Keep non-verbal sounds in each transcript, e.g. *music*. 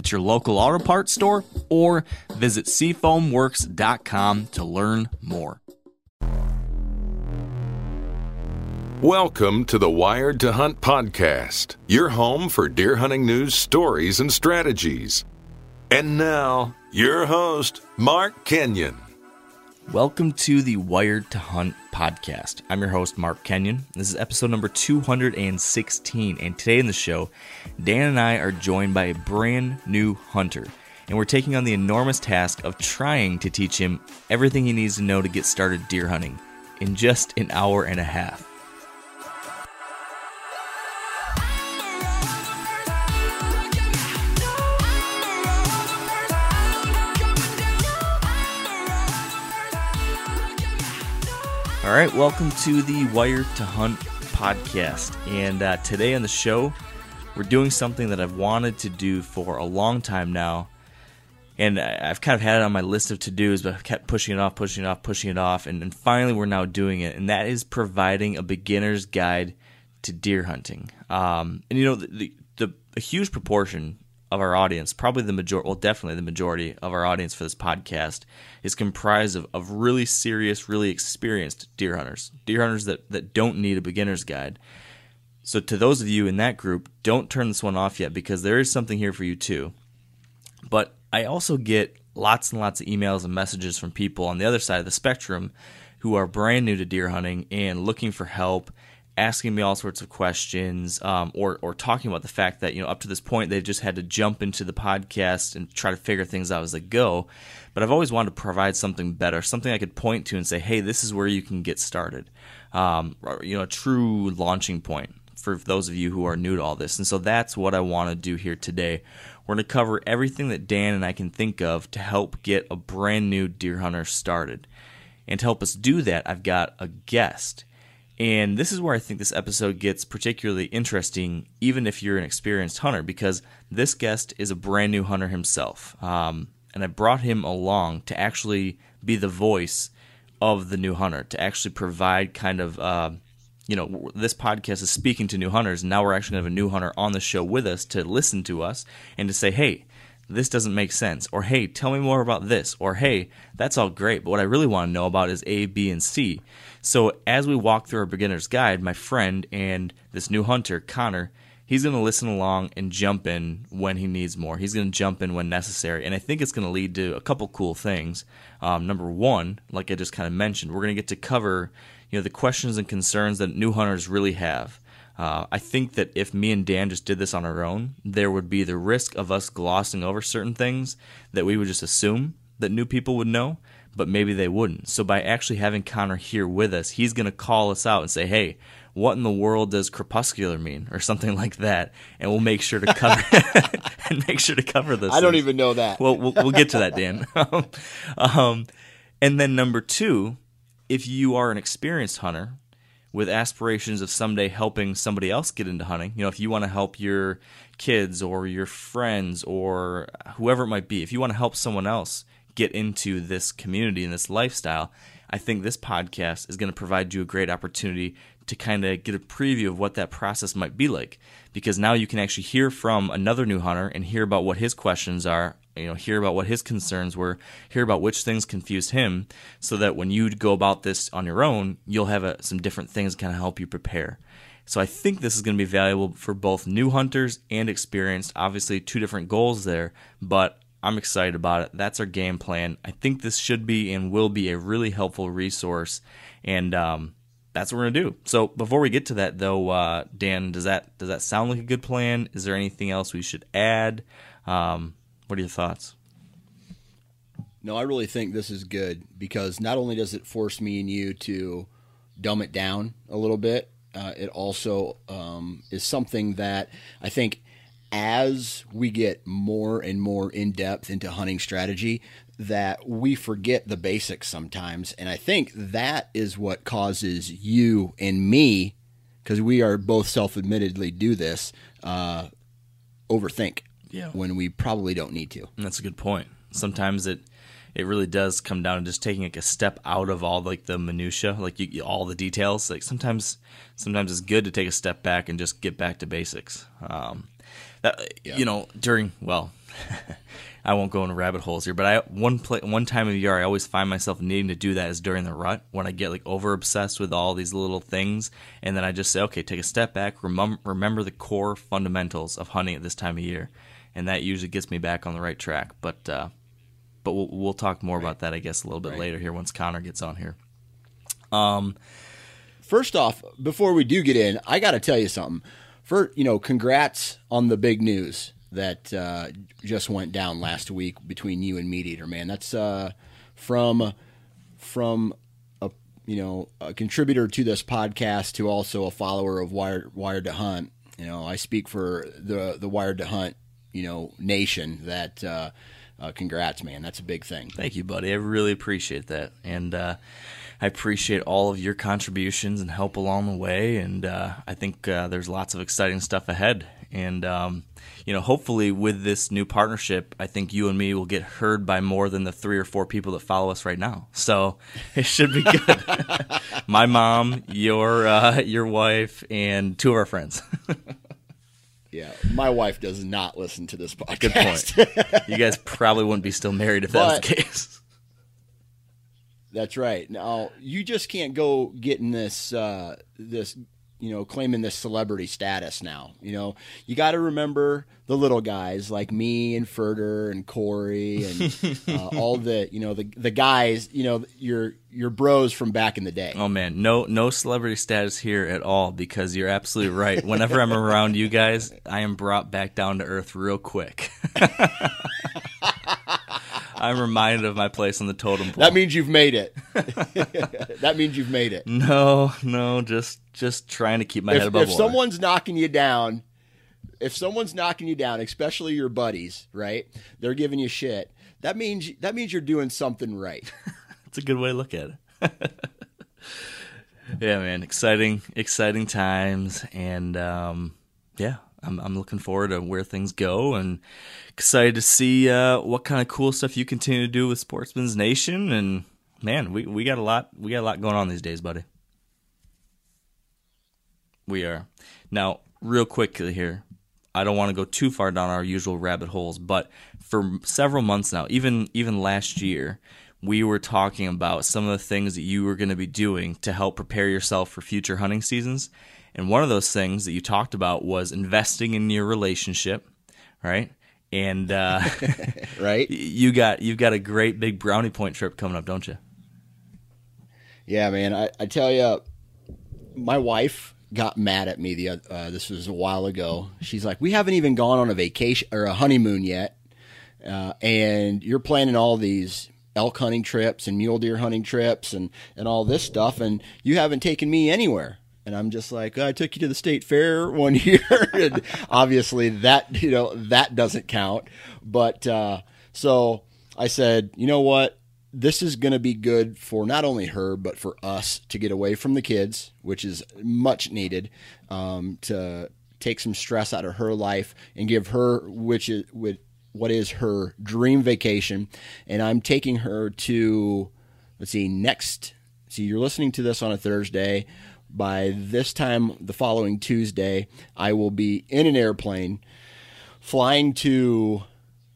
at your local auto parts store or visit seafoamworks.com to learn more. Welcome to the Wired to Hunt podcast, your home for deer hunting news, stories, and strategies. And now, your host, Mark Kenyon. Welcome to the Wired to Hunt podcast. I'm your host, Mark Kenyon. This is episode number 216. And today in the show, Dan and I are joined by a brand new hunter. And we're taking on the enormous task of trying to teach him everything he needs to know to get started deer hunting in just an hour and a half. All right, welcome to the Wired to Hunt podcast. And uh, today on the show, we're doing something that I've wanted to do for a long time now. And I- I've kind of had it on my list of to dos, but I've kept pushing it off, pushing it off, pushing it off. And, and finally, we're now doing it. And that is providing a beginner's guide to deer hunting. Um, and you know, the, the, the a huge proportion of our audience, probably the majority, well, definitely the majority of our audience for this podcast is comprised of, of really serious, really experienced deer hunters, deer hunters that, that don't need a beginner's guide. So, to those of you in that group, don't turn this one off yet because there is something here for you too. But I also get lots and lots of emails and messages from people on the other side of the spectrum who are brand new to deer hunting and looking for help asking me all sorts of questions um, or, or talking about the fact that you know up to this point they've just had to jump into the podcast and try to figure things out as they go. But i've always wanted to provide something better something i could point to and say hey this is where you can get started. Um, or, you know a true launching point for those of you who are new to all this. And so that's what i want to do here today. We're going to cover everything that dan and i can think of to help get a brand new deer hunter started. And to help us do that i've got a guest and this is where I think this episode gets particularly interesting, even if you're an experienced hunter, because this guest is a brand new hunter himself. Um, and I brought him along to actually be the voice of the new hunter, to actually provide kind of, uh, you know, this podcast is speaking to new hunters. And now we're actually going to have a new hunter on the show with us to listen to us and to say, hey, this doesn't make sense. Or, hey, tell me more about this. Or, hey, that's all great. But what I really want to know about is A, B, and C. So as we walk through our beginner's guide, my friend and this new hunter, Connor, he's going to listen along and jump in when he needs more. He's going to jump in when necessary. And I think it's going to lead to a couple cool things. Um, number one, like I just kind of mentioned, we're going to get to cover you know the questions and concerns that new hunters really have. Uh, I think that if me and Dan just did this on our own, there would be the risk of us glossing over certain things that we would just assume that new people would know, but maybe they wouldn't. So by actually having Connor here with us, he's going to call us out and say, "Hey, what in the world does crepuscular mean?" or something *laughs* like that, and we'll make sure to cover *laughs* and make sure to cover this. I don't even know that. Well, we'll, we'll get to that, Dan. *laughs* um, and then number two, if you are an experienced hunter with aspirations of someday helping somebody else get into hunting, you know, if you want to help your kids or your friends or whoever it might be, if you want to help someone else get into this community and this lifestyle, I think this podcast is going to provide you a great opportunity to kind of get a preview of what that process might be like. Because now you can actually hear from another new hunter and hear about what his questions are, you know, hear about what his concerns were, hear about which things confused him, so that when you go about this on your own, you'll have a, some different things kind of help you prepare. So I think this is going to be valuable for both new hunters and experienced. Obviously, two different goals there, but I'm excited about it. That's our game plan. I think this should be and will be a really helpful resource, and um, that's what we're gonna do. So before we get to that, though, uh, Dan, does that does that sound like a good plan? Is there anything else we should add? Um, what are your thoughts? No, I really think this is good because not only does it force me and you to dumb it down a little bit, uh, it also um, is something that I think as we get more and more in depth into hunting strategy, that we forget the basics sometimes. And I think that is what causes you and me, because we are both self admittedly do this, uh, overthink Yeah. when we probably don't need to. And that's a good point. Sometimes it it really does come down to just taking like a step out of all like the minutia, like you, all the details. Like sometimes sometimes it's good to take a step back and just get back to basics. Um, that you know during well. *laughs* I won't go into rabbit holes here, but I one play, one time of year I always find myself needing to do that is during the rut when I get like over obsessed with all these little things, and then I just say, okay, take a step back, remember remember the core fundamentals of hunting at this time of year, and that usually gets me back on the right track. But uh, but we'll we'll talk more about that I guess a little bit later here once Connor gets on here. Um, First off, before we do get in, I got to tell you something. For you know, congrats on the big news that uh, just went down last week between you and MeatEater. Man, that's uh, from from a you know a contributor to this podcast to also a follower of Wired Wired to Hunt. You know, I speak for the the Wired to Hunt you know nation. That uh, uh, congrats, man. That's a big thing. Thank you, buddy. I really appreciate that, and uh, I appreciate all of your contributions and help along the way. And uh, I think uh, there's lots of exciting stuff ahead. And um, you know, hopefully, with this new partnership, I think you and me will get heard by more than the three or four people that follow us right now. So *laughs* it should be good. *laughs* My mom, your uh, your wife, and two of our friends. *laughs* Yeah, my wife does not listen to this podcast. Good point. *laughs* you guys probably wouldn't be still married if that was the case. That's right. Now you just can't go getting this uh, this you know claiming this celebrity status now. You know you got to remember the little guys like me and Furter and Corey and *laughs* uh, all the you know the the guys you know your your bros from back in the day. Oh man, no no celebrity status here at all because you're absolutely right. Whenever I'm around you guys, I am brought back down to earth real quick. *laughs* I'm reminded of my place on the totem pole. That means you've made it. *laughs* that means you've made it. no, no, just just trying to keep my head above if water. If someone's knocking you down, if someone's knocking you down, especially your buddies, right? They're giving you shit. That means that means you're doing something right. *laughs* It's a good way to look at it. *laughs* yeah, man, exciting, exciting times, and um, yeah, I'm I'm looking forward to where things go, and excited to see uh, what kind of cool stuff you continue to do with Sportsman's Nation, and man, we we got a lot we got a lot going on these days, buddy. We are now real quickly here. I don't want to go too far down our usual rabbit holes, but for several months now, even even last year, we were talking about some of the things that you were going to be doing to help prepare yourself for future hunting seasons. And one of those things that you talked about was investing in your relationship, right? And uh, *laughs* Right? you got you've got a great big brownie point trip coming up, don't you? Yeah, man. I, I tell you, my wife got mad at me. The uh, this was a while ago. She's like, "We haven't even gone on a vacation or a honeymoon yet, uh, and you're planning all these elk hunting trips and mule deer hunting trips and and all this stuff, and you haven't taken me anywhere." And I'm just like, I took you to the state fair one *laughs* year, and obviously that you know that doesn't count. But uh, so I said, you know what? this is going to be good for not only her but for us to get away from the kids, which is much needed um, to take some stress out of her life and give her which is with what is her dream vacation. And I'm taking her to let's see next. See, you're listening to this on a Thursday. By this time, the following Tuesday, I will be in an airplane flying to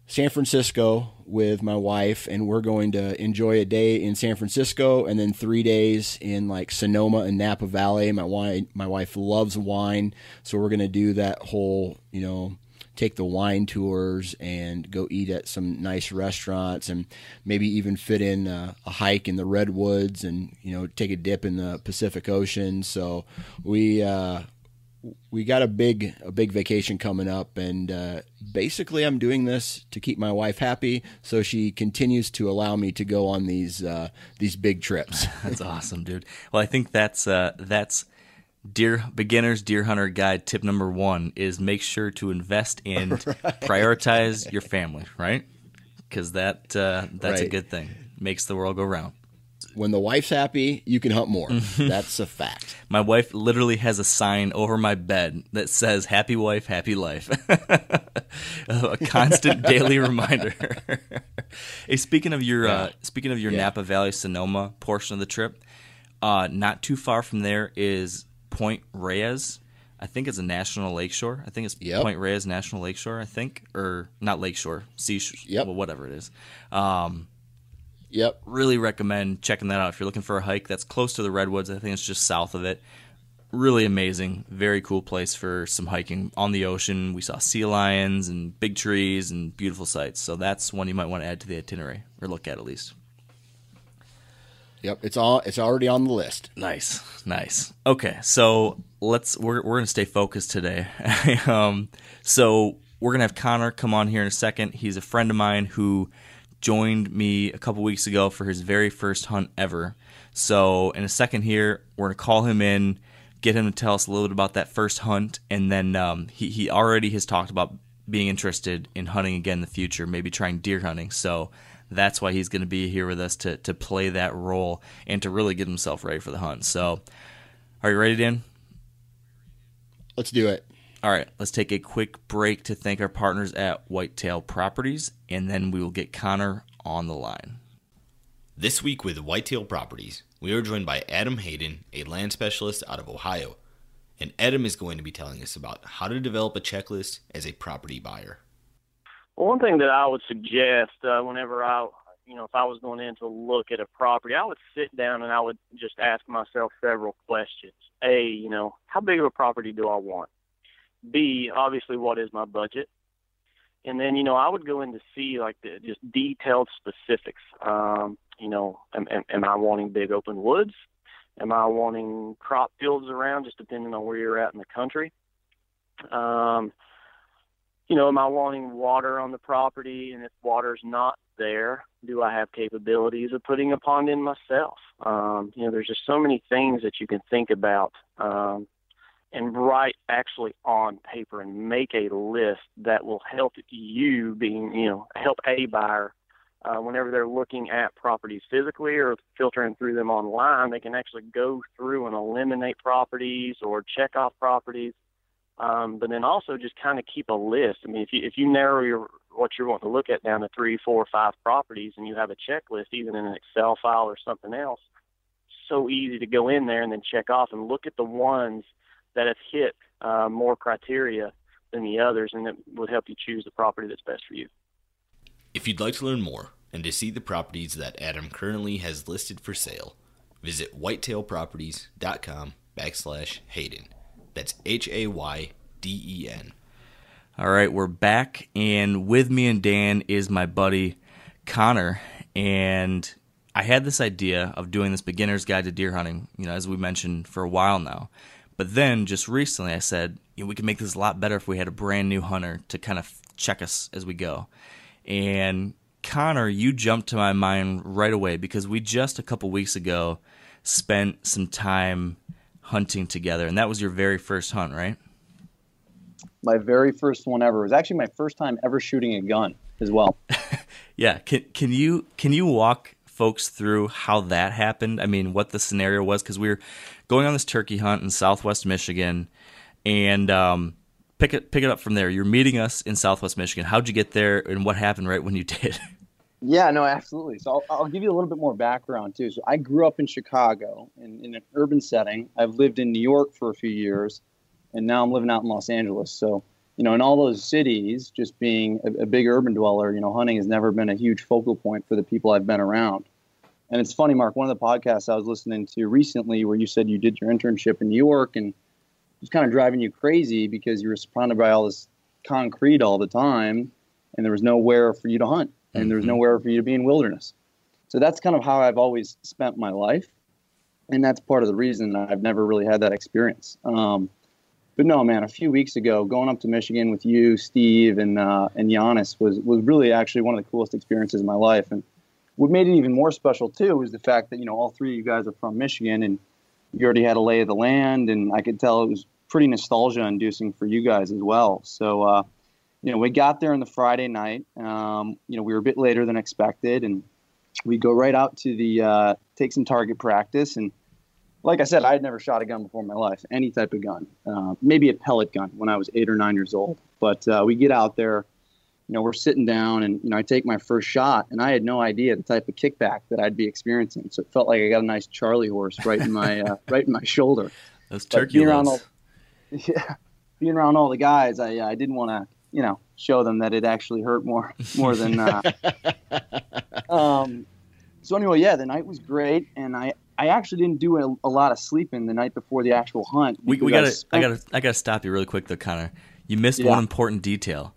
San Francisco with my wife, and we're going to enjoy a day in San Francisco and then three days in like Sonoma and Napa Valley. My wife, my wife loves wine, so we're going to do that whole, you know, take the wine tours and go eat at some nice restaurants and maybe even fit in a, a hike in the redwoods and you know take a dip in the Pacific Ocean. So we uh, we got a big a big vacation coming up, and uh, basically I'm doing this to keep my wife happy, so she continues to allow me to go on these uh, these big trips. *laughs* That's awesome, dude. Well, I think that's uh, that's deer beginners deer hunter guide tip number one is make sure to invest and *laughs* prioritize your family, right? Because that uh, that's a good thing. Makes the world go round. when the wife's happy, you can hunt more. *laughs* That's a fact. My wife literally has a sign over my bed that says "Happy wife, happy life." *laughs* a constant daily reminder. hey, speaking of your uh, speaking of your Yeah. Napa Valley Sonoma portion of the trip, uh, not too far from there is Point Reyes. I think it's a national lakeshore. I think it's Yep. Point Reyes National Lakeshore. I think, or not lakeshore, sea, Yep. well, whatever it is. Um, Yep. really recommend checking that out if you're looking for a hike that's close to the redwoods i think it's just south of it really amazing very cool place for some hiking on the ocean we saw sea lions and big trees and beautiful sights so that's one you might want to add to the itinerary or look at at least Yep. It's all. It's already on the list. Nice, nice. Okay, so let's we're we're gonna stay focused today. *laughs* um, so we're gonna have Connor come on here in a second. He's a friend of mine who joined me a couple weeks ago for his very first hunt ever. So in a second here, we're gonna call him in, get him to tell us a little bit about that first hunt, and then um, he he already has talked about being interested in hunting again in the future, maybe trying deer hunting. So that's why he's going to be here with us to to play that role and to really get himself ready for the hunt. So, are you ready, Dan? Let's do it. All right, let's take a quick break to thank our partners at Whitetail Properties, and then we will get Connor on the line. This week with Whitetail Properties, we are joined by Adam Hayden, a land specialist out of Ohio. And Adam is going to be telling us about how to develop a checklist as a property buyer. One thing that I would suggest uh, whenever I, you know, if I was going in to look at a property, I would sit down and I would just ask myself several questions. A, you know, how big of a property do I want? B, obviously, what is my budget? And then, you know, I would go in to see like the just detailed specifics. Um, you know, am, am, am I wanting big open woods? Am I wanting crop fields around, just depending on where you're at in the country? Um, you know, am I wanting water on the property? And if water's not there, do I have capabilities of putting a pond in myself? Um, you know, there's just so many things that you can think about um, and write actually on paper and make a list that will help you being, you know, help a buyer uh, whenever they're looking at properties physically or filtering through them online, they can actually go through and eliminate properties or check off properties um, but then also just kind of keep a list. I mean, if you if you narrow your what you're wanting to look at down to three, four, five properties, and you have a checklist, even in an Excel file or something else, so easy to go in there and then check off and look at the ones that have hit uh, more criteria than the others, and it would help you choose the property that's best for you. If you'd like to learn more and to see the properties that Adam currently has listed for sale, visit whitetailproperties.com backslash Hayden. That's H A Y D E N. All right, we're back, and with me and Dan is my buddy Connor. And I had this idea of doing this beginner's guide to deer hunting, you know, as we mentioned for a while now. But then just recently, I said, you know, we could make this a lot better if we had a brand new hunter to kind of check us as we go. And Connor, you jumped to my mind right away because we just a couple weeks ago spent some time hunting together, and that was your very first hunt, right? my very first one ever. It was actually my first time ever shooting a gun as well. *laughs* Yeah, can can you can you walk folks through how that happened? I mean, what the scenario was because we were going on this turkey hunt in Southwest Michigan, and um, pick it pick it up from there. You're meeting us in Southwest Michigan. How'd you get there, and what happened right when you *laughs* did? Yeah, no, absolutely. So I'll, I'll give you a little bit more background too. So I grew up in Chicago in, in an urban setting. I've lived in New York for a few years, and now I'm living out in Los Angeles. So you know, in all those cities, just being a, a big urban dweller, you know, hunting has never been a huge focal point for the people I've been around. And it's funny, Mark. One of the podcasts I was listening to recently, where you said you did your internship in New York, and it was kind of driving you crazy because you were surrounded by all this concrete all the time, and there was nowhere for you to hunt, and there was Mhm. nowhere for you to be in wilderness. So that's kind of how I've always spent my life, and that's part of the reason I've never really had that experience. Um, but no, man, a few weeks ago, going up to Michigan with you, Steve, and uh, and Giannis was was really actually one of the coolest experiences of my life. And what made it even more special too was the fact that you know all three of you guys are from Michigan, and you already had a lay of the land, and I could tell it was pretty nostalgia inducing for you guys as well. So. Uh, you know, we got there on the Friday night. Um, you know, we were a bit later than expected, and we go right out to the uh, take some target practice. And like I said, I had never shot a gun before in my life, any type of gun, uh, maybe a pellet gun when I was eight or nine years old. But uh, we get out there, you know, we're sitting down, and you know, I take my first shot, and I had no idea the type of kickback that I'd be experiencing. So it felt like I got a nice Charlie horse right in my uh, *laughs* right in my shoulder. Those turkey being around all, *laughs* yeah, being around all the guys, I I didn't want to you know show them that it actually hurt more *laughs* more than. Uh, *laughs* um, so anyway, yeah, the night was great, and I I actually didn't do a, a lot of sleeping the night before the actual hunt. We, we gotta, I spent- gotta, I gotta stop you really quick though, Connor. You missed Yeah. one important detail.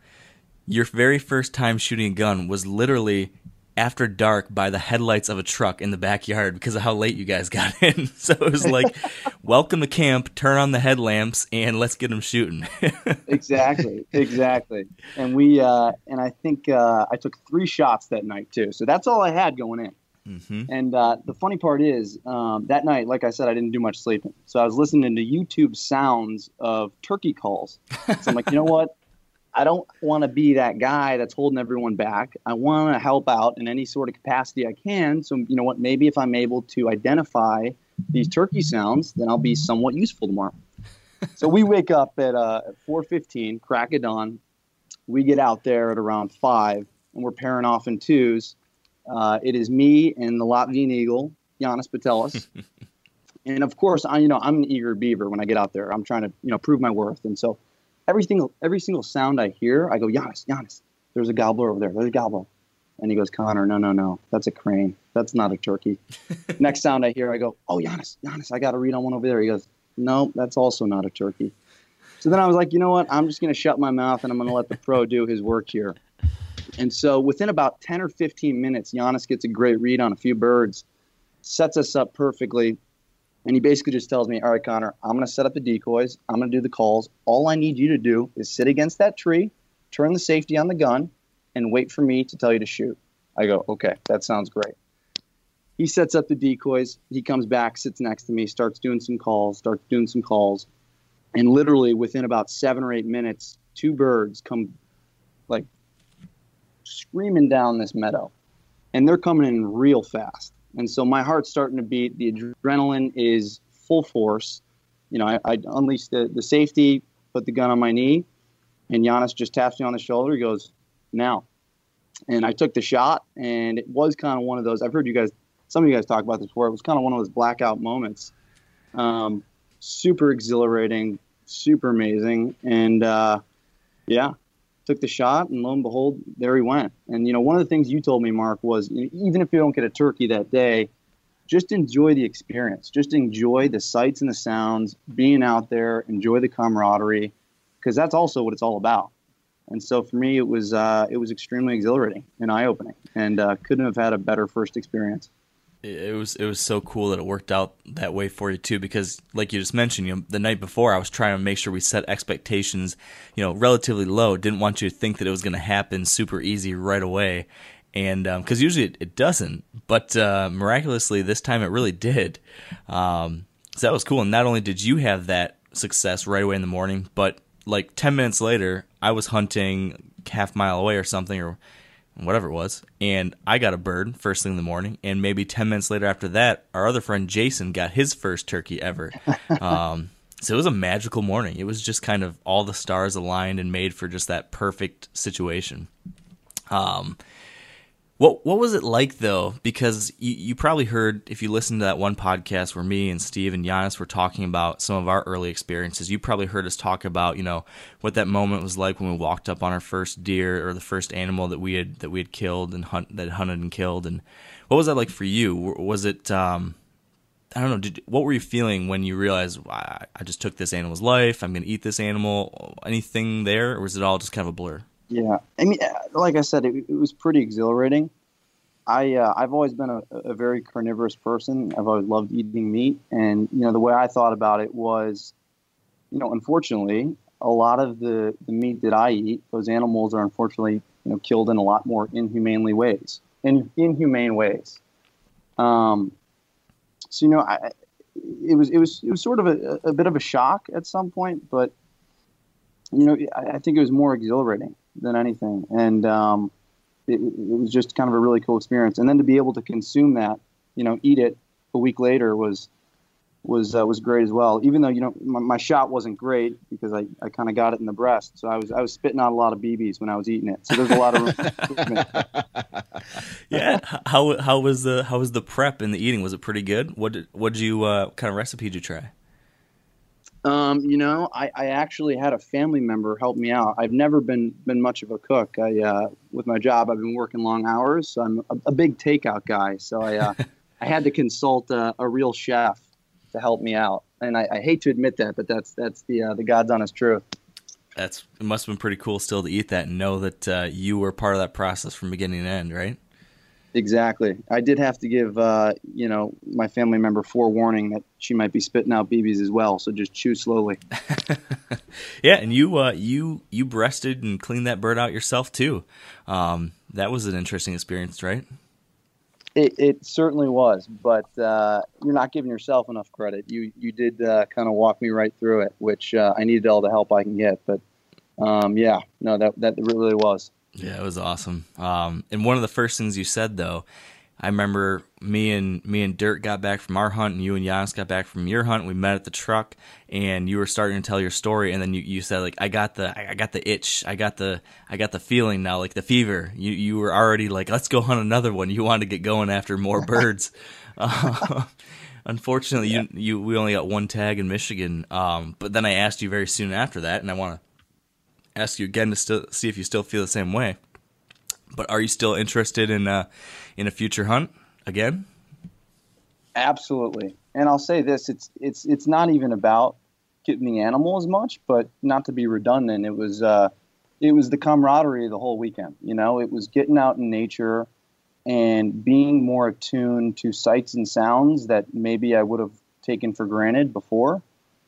Your very first time shooting a gun was literally after dark by the headlights of a truck in the backyard because of how late you guys got *laughs* in. So it was like, *laughs* welcome to camp, turn on the headlamps, and let's get them shooting. *laughs* exactly, exactly. And we uh, and I think uh, I took three shots that night too. So that's all I had going in. hmm And uh, the funny part is, um, that night, like I said, I didn't do much sleeping. So I was listening to YouTube sounds of turkey calls. So I'm like, you know what? I don't want to be that guy that's holding everyone back. I want to help out in any sort of capacity I can. So, you know what? Maybe if I'm able to identify these turkey sounds, then I'll be somewhat useful tomorrow. so we wake up at, uh, 4:15, crack of dawn. We get out there at around five, and we're pairing off in twos. Uh, it is me and the Latvian Eagle, Giannis Patelis. *laughs* and of course, I, you know, I'm an eager beaver when I get out there. I'm trying to, you know, prove my worth. And so every single, every single sound I hear, I go, Giannis, Giannis, there's a gobbler over there. There's a gobbler. And he goes, Connor, no, no, no. That's a crane. That's not a turkey. *laughs* Next sound I hear, I go, oh, Giannis, Giannis, I got to read on one over there. He goes, no, that's also not a turkey. So then I was like, you know what? I'm just going to shut my mouth and I'm going to let the pro do his work here. And so within about 10 or 15 minutes, Giannis gets a great read on a few birds, sets us up perfectly. And he basically just tells me, all right, Connor, I'm going to set up the decoys. I'm going to do the calls. All I need you to do is sit against that tree, turn the safety on the gun, and wait for me to tell you to shoot. I go, okay, that sounds great. He sets up the decoys. He comes back, sits next to me, starts doing some calls, starts doing some calls. And literally within about seven or eight minutes, two birds come like screaming down this meadow. And they're coming in real fast. And so my heart's starting to beat. The adrenaline is full force. You know, I, I unleashed the, the safety, put the gun on my knee, and Giannis just taps me on the shoulder. He goes, now. And I took the shot, and it was kind of one of those. I've heard you guys, some of you guys talk about this before. It was kind of one of those blackout moments. Um, super exhilarating, super amazing. And uh, yeah, took the shot, and lo and behold, there he went. And you know, one of the things you told me, Mark, was you know, even if you don't get a turkey that day, just enjoy the experience. Just enjoy the sights and the sounds, being out there, enjoy the camaraderie, because that's also what it's all about. And so for me, it was uh, it was extremely exhilarating and eye opening, and uh, couldn't have had a better first experience. It was it was so cool that it worked out that way for you too because like you just mentioned you know the night before I was trying to make sure we set expectations you know relatively low. Didn't want you to think that it was going to happen super easy right away. And because usually it, it doesn't. But uh, miraculously this time it really did. Um, so that was cool. And not only did you have that success right away in the morning but like 10 minutes later I was hunting half mile away or something or whatever it was, and I got a bird first thing in the morning, and maybe ten minutes later after that, our other friend Jason got his first turkey ever. *laughs* um, so it was a magical morning. It was just kind of all the stars aligned and made for just that perfect situation. Um, what what was it like though? Because you, you probably heard if you listened to that one podcast where me and Steve and Giannis were talking about some of our early experiences. You probably heard us talk about you know what that moment was like when we walked up on our first deer or the first animal that we had that we had killed and hunt that hunted and killed. And what was that like for you? Was it? Um, I don't know. Did, what were you feeling when you realized I, I just took this animal's life? I'm going to eat this animal. Anything there, or was it all just kind of a blur? Yeah, I mean, uh, like I said, it, it was pretty exhilarating. I uh, I've always been a, a very carnivorous person. I've always loved eating meat, and you know the way I thought about it was, you know, unfortunately, a lot of the the meat that I eat, those animals are unfortunately you know killed in a lot more inhumanely ways, in inhumane ways. Um, so you know, I, it was it was it was sort of a, a bit of a shock at some point, but you know, I, I think it was more exhilarating than anything, and um, it, it was just kind of a really cool experience. And then to be able to consume that, you know, eat it a week later was was uh, was great as well. Even though you know my, my shot wasn't great because I, I kind of got it in the breast, so I was I was spitting out a lot of BBs when I was eating it. So there's a lot of. *laughs* Yeah. how how was the how was the prep and the eating? Was it pretty good? What did what did you uh, kind of recipe did you try? Um, you know, I, I actually had a family member help me out. I've never been been much of a cook. I uh, with my job, I've been working long hours, so I'm a, a big takeout guy. So I uh, *laughs* I had to consult a, a real chef to help me out, and I, I hate to admit that, but that's that's the uh, the God's honest truth. That's it. Must have been pretty cool still to eat that and know that uh, you were part of that process from beginning to end, right? Exactly. I did have to give uh, you know my family member forewarning that she might be spitting out BBs as well. So just chew slowly. *laughs* Yeah, and you uh, you you breasted and cleaned that bird out yourself too. Um, that was an interesting experience, right? It, it certainly was, but uh, you're not giving yourself enough credit. You you did uh, kind of walk me right through it, which uh, I needed all the help I can get. But um, yeah, no, that that really was. Yeah, it was awesome. Um, and one of the first things you said though, I remember me and me and Dirt got back from our hunt, and you and Giannis got back from your hunt. We met at the truck, and you were starting to tell your story, and then you, you said like, "I got the I got the itch, I got the I got the feeling now, like the fever." You you were already like, "Let's go hunt another one." You wanted to get going after more *laughs* birds. Uh, *laughs* unfortunately, you you we only got one tag in Michigan. Um, but then I asked you very soon after that, and I want to ask you again to still see if you still feel the same way. But are you still interested in uh, in a future hunt again? Absolutely. And I'll say this: it's it's it's not even about getting the animal as much, but not to be redundant, it was uh, it was the camaraderie of the whole weekend. You know, it was getting out in nature and being more attuned to sights and sounds that maybe I would have taken for granted before,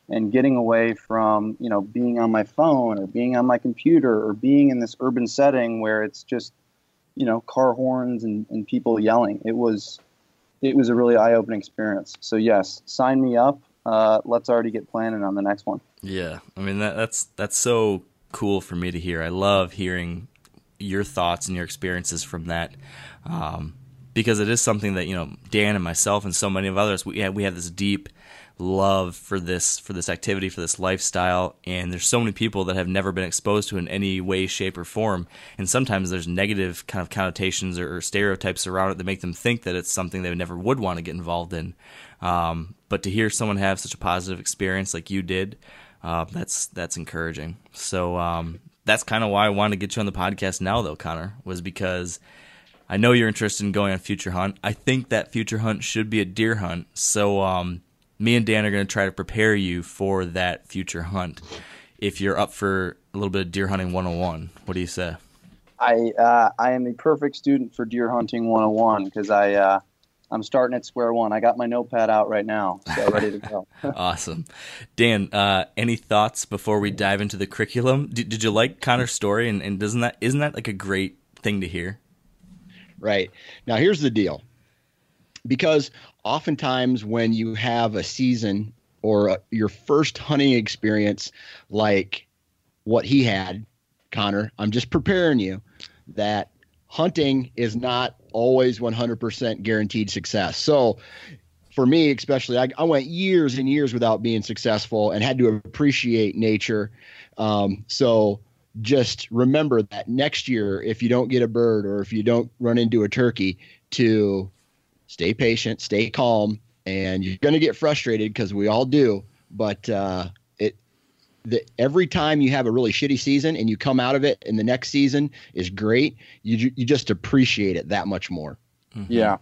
and getting away from you know being on my phone or being on my computer or being in this urban setting where it's just you know car horns and, and people yelling. It was it was a really eye-opening experience. So yes, sign me up. Uh, let's already get planning on the next one. Yeah, I mean that, that's that's so cool for me to hear. I love hearing your thoughts and your experiences from that, um, because it is something that you know Dan and myself and so many of others we have, we have this deep love for this for this activity for this lifestyle and there's so many people that have never been exposed to in any way shape or form and sometimes there's negative kind of connotations or, or stereotypes around it that make them think that it's something they never would want to get involved in um, but to hear someone have such a positive experience like you did uh, that's that's encouraging so um, that's kind of why I wanted to get you on the podcast now though Connor was because I know you're interested in going on future hunt. I think that future hunt should be a deer hunt. So um, me and Dan are going to try to prepare you for that future hunt. If you're up for a little bit of deer hunting 101, what do you say? I uh, I am a perfect student for deer hunting 101 because I uh, I'm starting at square one. I got my notepad out right now, so ready to go. *laughs* awesome, Dan. Uh, any thoughts before we dive into the curriculum? Did, did you like Connor's story? And, and doesn't that isn't that like a great thing to hear? Right. Now, here's the deal. Because oftentimes when you have a season or a, your first hunting experience like what he had, Connor, I'm just preparing you that hunting is not always 100% guaranteed success. So, for me, especially, I, I, went years and years without being successful and had to appreciate nature. Um, so, just remember that next year, if you don't get a bird or if you don't run into a turkey, to stay patient, stay calm, and you're going to get frustrated because we all do. But uh, it, the, every time you have a really shitty season and you come out of it, and the next season is great, you you just appreciate it that much more. Mm-hmm. Yeah,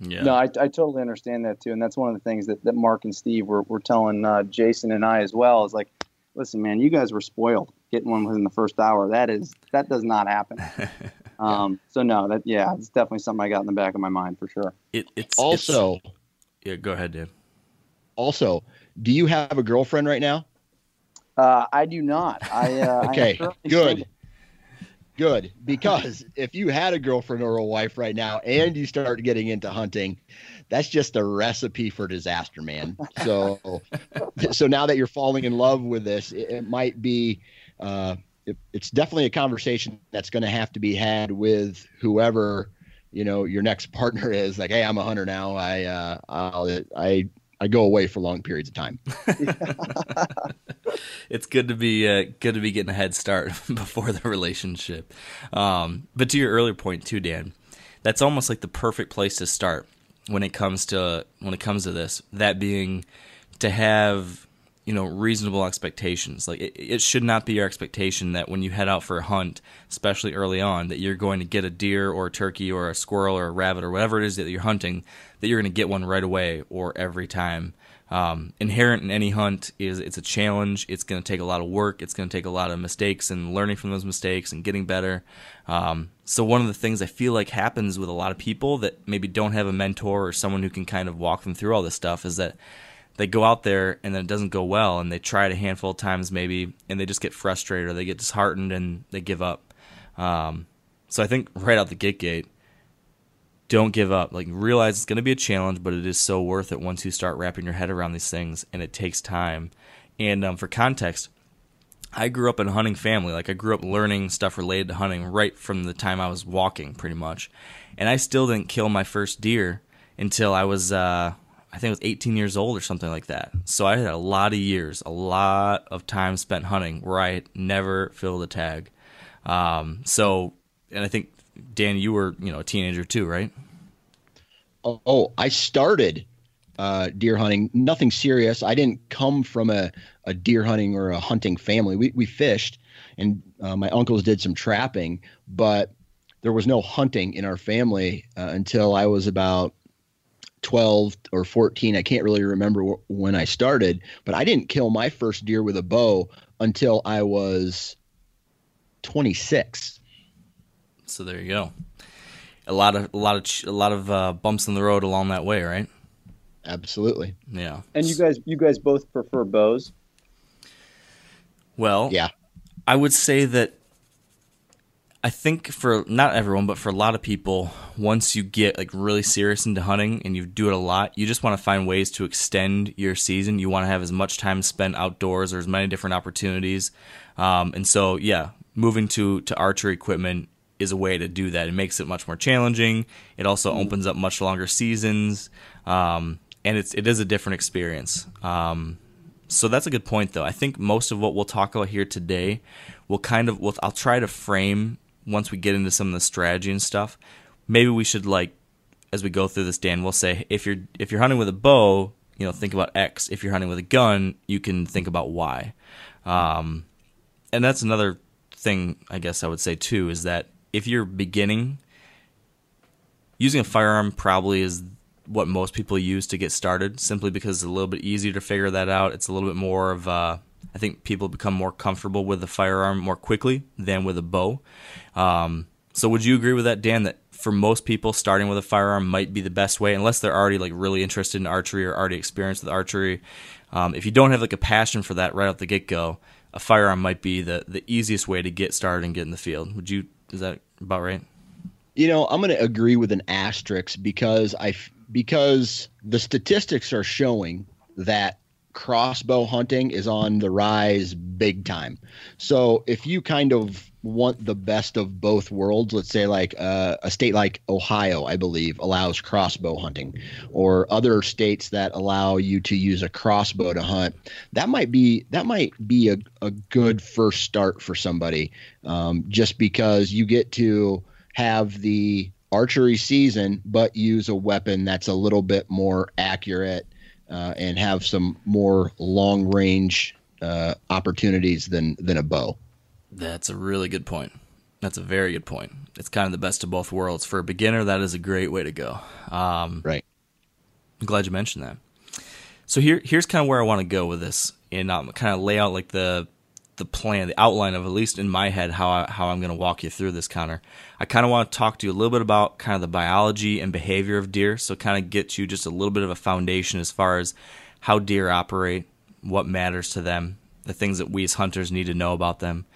Yeah. No, I, I totally understand that too, and that's one of the things that, that Mark and Steve were, were telling uh, Jason and I as well. Is like, listen, man, you guys were spoiled getting one within the first hour. That is that does not happen. *laughs* um, so no, that yeah, it's definitely something I got in the back of my mind for sure. It, it's Also, it's- yeah. Go ahead, Dan. also, do you have a girlfriend right now? Uh, I do not. I uh, *laughs* Okay, currently good. single. Good, because *laughs* if you had a girlfriend or a wife right now and you start getting into hunting, that's just a recipe for disaster, man. So, *laughs* so now that you're falling in love with this, it, it might be, uh, it, it's definitely a conversation that's going to have to be had with whoever, you know, your next *laughs* partner is. Like, hey, I'm a hunter now. I, uh, I'll, I, I go away for long periods of time. *laughs* it's good to be uh, good to be getting a head start *laughs* before the relationship. Um, but to your earlier point too, Dan, that's almost like the perfect place to start when it comes to when it comes to this. That being to have you know reasonable expectations. Like it, it should not be your expectation that when you head out for a hunt, especially early on, that you're going to get a deer or a turkey or a squirrel or a rabbit or whatever it is that you're hunting, that you're going to get one right away or every time. Um, inherent in any hunt is it's a challenge. It's going to take a lot of work. It's going to take a lot of mistakes and learning from those mistakes and getting better. Um, so one of the things I feel like happens with a lot of people that maybe don't have a mentor or someone who can kind of walk them through all this stuff is that they go out there and then it doesn't go well and they try it a handful of times maybe and they just get frustrated or they get disheartened and they give up. Um, so I think right out the gate gate, don't give up. Like realize it's going to be a challenge, but it is so worth it once you start wrapping your head around these things, and it takes time. And um, for context, I grew up in a hunting family. Like I grew up learning stuff related to hunting right from the time I was walking, pretty much. And I still didn't kill my first deer until I was, uh, I think, I was 18 years old or something like that. So I had a lot of years, a lot of time spent hunting where I never filled a tag. Um, so, and I think Dan, you were, you know, a teenager too, right? Oh, oh, I started uh, deer hunting. Nothing serious. I didn't come from a, a deer hunting or a hunting family. We we fished, and uh, my uncles did some trapping, but there was no hunting in our family uh, until I was about twelve or fourteen. I can't really remember wh- when I started, but I didn't kill my first deer with a bow until I was twenty six. So there you go. A lot of a lot of a lot of uh, bumps in the road along that way, right? Absolutely. Yeah. And you guys, you guys both prefer bows. Well, Yeah. I would say that I think for not everyone, but for a lot of people, once you get like really serious into hunting and you do it a lot, you just want to find ways to extend your season. You want to have as much time spent outdoors or as many different opportunities. Um, and so, yeah, moving to to archery equipment is a way to do that. It makes it much more challenging. It also opens up much longer seasons, um, and it's it is a different experience. Um, so that's a good point, though. I think most of what we'll talk about here today will kind of, we'll, I'll try to frame once we get into some of the strategy and stuff. Maybe we should like, as we go through this, Dan, we'll say if you're if you're hunting with a bow, you know, think about X. If you're hunting with a gun, you can think about Y. Um, and that's another thing I guess I would say too is that if you're beginning, using a firearm probably is what most people use to get started, simply because it's a little bit easier to figure that out. It's a little bit more of uh, I think people become more comfortable with a firearm more quickly than with a bow. Um, so would you agree with that, Dan? That for most people, starting with a firearm might be the best way, unless they're already like really interested in archery or already experienced with archery. Um, if you don't have like a passion for that right off the get go, a firearm might be the the easiest way to get started and get in the field. Would you? Is that about right? You know, I'm going to agree with an asterisk because I because the statistics are showing that crossbow hunting is on the rise big time. So if you kind of want the best of both worlds, let's say like uh, a state like Ohio, I believe, allows crossbow hunting, or other states that allow you to use a crossbow to hunt, that might be that might be a, a good first start for somebody, um, just because you get to have the archery season, but use a weapon that's a little bit more accurate uh, and have some more long range uh, opportunities than than a bow. That's a really good point. That's a very good point. It's kind of the best of both worlds. For a beginner, that is a great way to go. Um, Right. I'm glad you mentioned that. So here, here's kind of where I want to go with this, and um, kind of lay out like the the plan, the outline of at least in my head how I, how I'm going to walk you through this, Connor. I kind of want to talk to you a little bit about kind of the biology and behavior of deer, so kind of get you just a little bit of a foundation as far as how deer operate, what matters to them, the things that we as hunters need to know about them,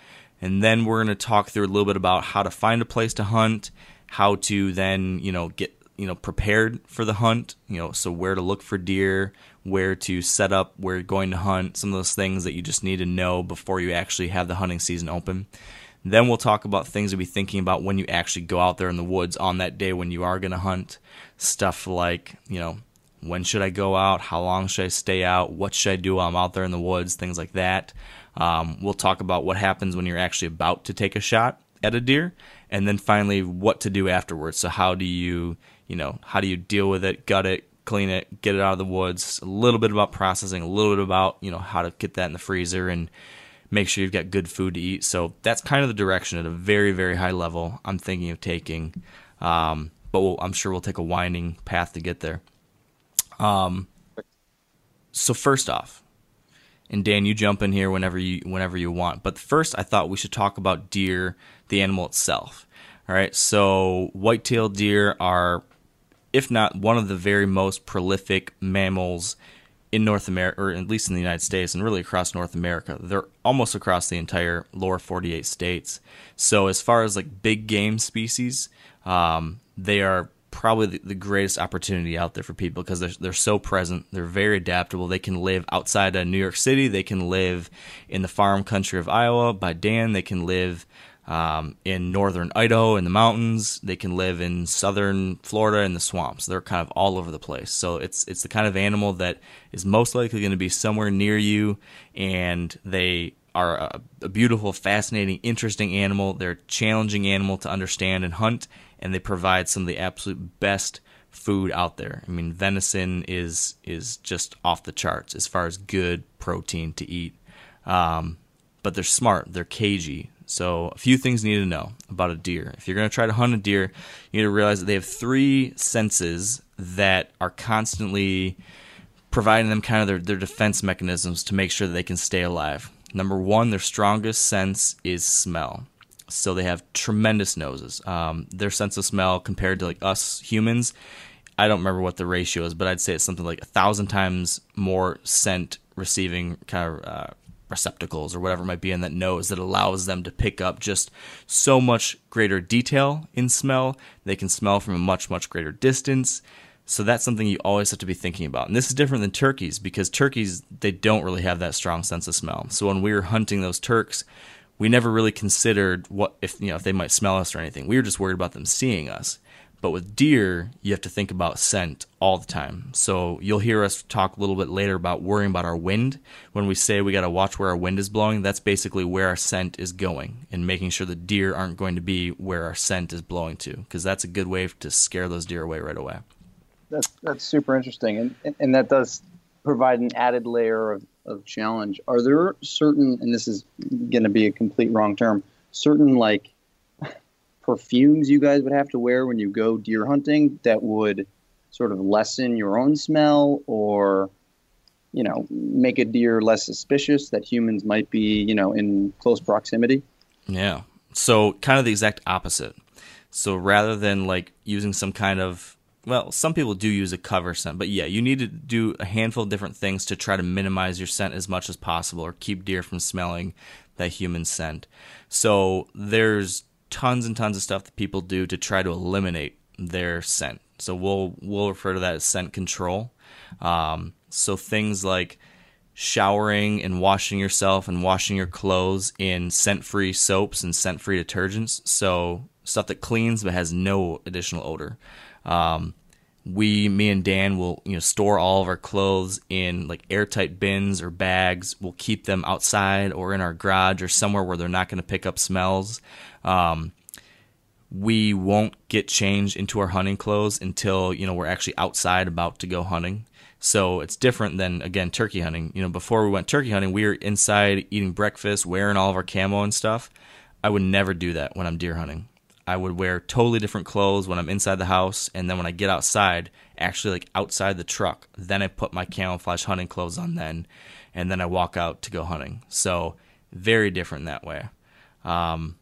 and then we're going to talk through a little bit about how to find a place to hunt, how to then you know get you know prepared for the hunt you know so where to look for deer where to set up where you're going to hunt some of those things that you just need to know before you actually have the hunting season open then we'll talk about things to be thinking about when you actually go out there in the woods on that day when you are going to hunt. Stuff like you know when should i go out? How long should i stay out? What should i do while i'm out there in the woods? Things like that. Um, we'll talk about what happens when you're actually about to take a shot at a deer and then finally what to do afterwards. So how do you you know, how do you deal with it, gut it, clean it, get it out of the woods, a little bit about processing, a little bit about, you know, how to get that in the freezer and make sure you've got good food to eat. So that's kind of the direction at a very, very high level I'm thinking of taking. Um, but we'll, I'm sure we'll take a winding path to get there. Um, so first off, and Dan, you jump in here whenever you whenever you want. But first, I thought we should talk about deer, the animal itself. All right, so white-tailed deer are if not one of the very most prolific mammals in North America, or at least in the United States, and really across North America. They're almost across the entire lower 48 states. So, as far as like big game species, um, they are probably the, the, greatest opportunity out there for people because they're, they're so present. They're very adaptable. They can live outside of New York City. They can live in the farm country of Iowa by Dan. They can live um, in northern Idaho in the mountains. They can live in southern Florida in the swamps. They're kind of all over the place. So it's it's the kind of animal that is most likely going to be somewhere near you, and they are a, a beautiful, fascinating, interesting animal. They're a challenging animal to understand and hunt, and they provide some of the absolute best food out there. I mean, venison is is just off the charts as far as good protein to eat. Um, but they're smart. They're cagey. So, a few things you need to know about a deer. If you're going to try to hunt a deer, you need to realize that they have three senses that are constantly providing them kind of their, their defense mechanisms to make sure that they can stay alive. Number one, their strongest sense is smell. So, they have tremendous noses. Um, their sense of smell compared to like us humans, I don't remember what the ratio is, but I'd say it's something like a thousand times more scent receiving kind of uh, receptacles or whatever might be in that nose that allows them to pick up just so much greater detail in smell. They can smell from a much, much greater distance. So that's something you always have to be thinking about. And this is different than turkeys because turkeys, they don't really have that strong sense of smell. So when we were hunting those turks, we never really considered what if you know if they might smell us or anything. We were just worried about them seeing us. But with deer, you have to think about scent all the time. So you'll hear us talk a little bit later about worrying about our wind. When we say we got to watch where our wind is blowing, that's basically where our scent is going and making sure the deer aren't going to be where our scent is blowing to because that's a good way to scare those deer away right away. That's that's super interesting, and and, that does provide an added layer of, of challenge. Are there certain, and this is going to be a complete wrong term, certain like perfumes you guys would have to wear when you go deer hunting that would sort of lessen your own smell or you know make a deer less suspicious that humans might be you know in close proximity? Yeah. So kind of the exact opposite. So rather than like using some kind of well some people do use a cover scent but yeah you need to do a handful of different things to try to minimize your scent as much as possible or keep deer from smelling that human scent. So there's tons and tons of stuff that people do to try to eliminate their scent. So we'll we'll refer to that as scent control. Um, so things like showering and washing yourself and washing your clothes in scent-free soaps and scent-free detergents. So stuff that cleans but has no additional odor. Um, we, me and Dan, will you know store all of our clothes in like airtight bins or bags. We'll keep them outside or in our garage or somewhere where they're not going to pick up smells. Um, we won't get changed into our hunting clothes until you know we're actually outside about to go hunting. So it's different than again turkey hunting. You know, before we went turkey hunting, we were inside eating breakfast, wearing all of our camo and stuff. I would never do that when I'm deer hunting. I would wear totally different clothes when I'm inside the house, and then when I get outside, actually like outside the truck, then I put my camouflage hunting clothes on then, and then I walk out to go hunting. So very different that way. Um,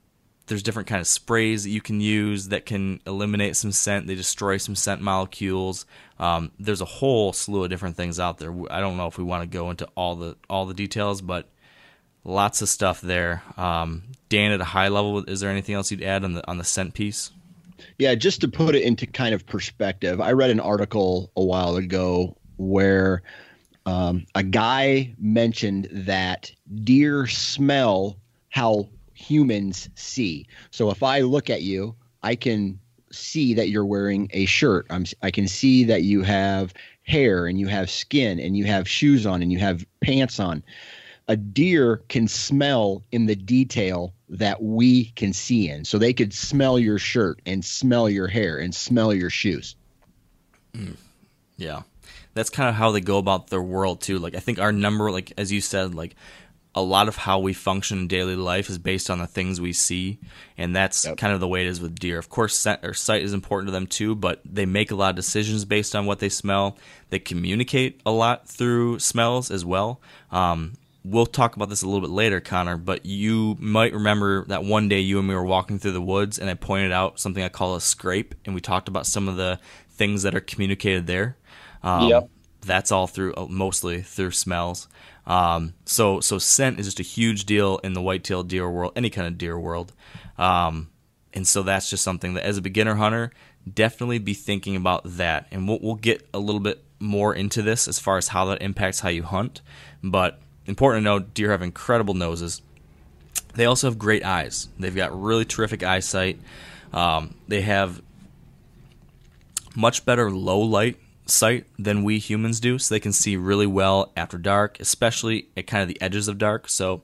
there's different kind of sprays that you can use that can eliminate some scent. They destroy some scent molecules. Um, there's a whole slew of different things out there. I don't know if we want to go into all the all the details, but lots of stuff there. Um, Dan, at a high level, is there anything else you'd add on the on the scent piece? Yeah, just to put it into kind of perspective, I read an article a while ago where um, a guy mentioned that deer smell how humans see. So if I look at you, I can see that you're wearing a shirt. I'm, I can see that you have hair and you have skin and you have shoes on and you have pants on. A deer can smell in the detail that we can see in. So they could smell your shirt and smell your hair and smell your shoes. Mm. Yeah. That's kind of how they go about their world too. Like I think our number like as you said like a lot of how we function in daily life is based on the things we see, and that's Yep. kind of the way it is with deer. Of course, scent or sight is important to them too, but they make a lot of decisions based on what they smell. They communicate a lot through smells as well. Um, we'll talk about this a little bit later, Connor, but you might remember that one day you and me were walking through the woods, and I pointed out something I call a scrape, and we talked about some of the things that are communicated there. Um, Yep. That's all through uh, mostly through smells. Um, so so scent is just a huge deal in the whitetail deer world, any kind of deer world. Um, and so that's just something that as a beginner hunter, definitely be thinking about that. And we'll, we'll get a little bit more into this as far as how that impacts how you hunt. But important to know, deer have incredible noses. They also have great eyes. They've got really terrific eyesight. Um, they have much better low light sight than we humans do, so they can see really well after dark, especially at kind of the edges of dark. So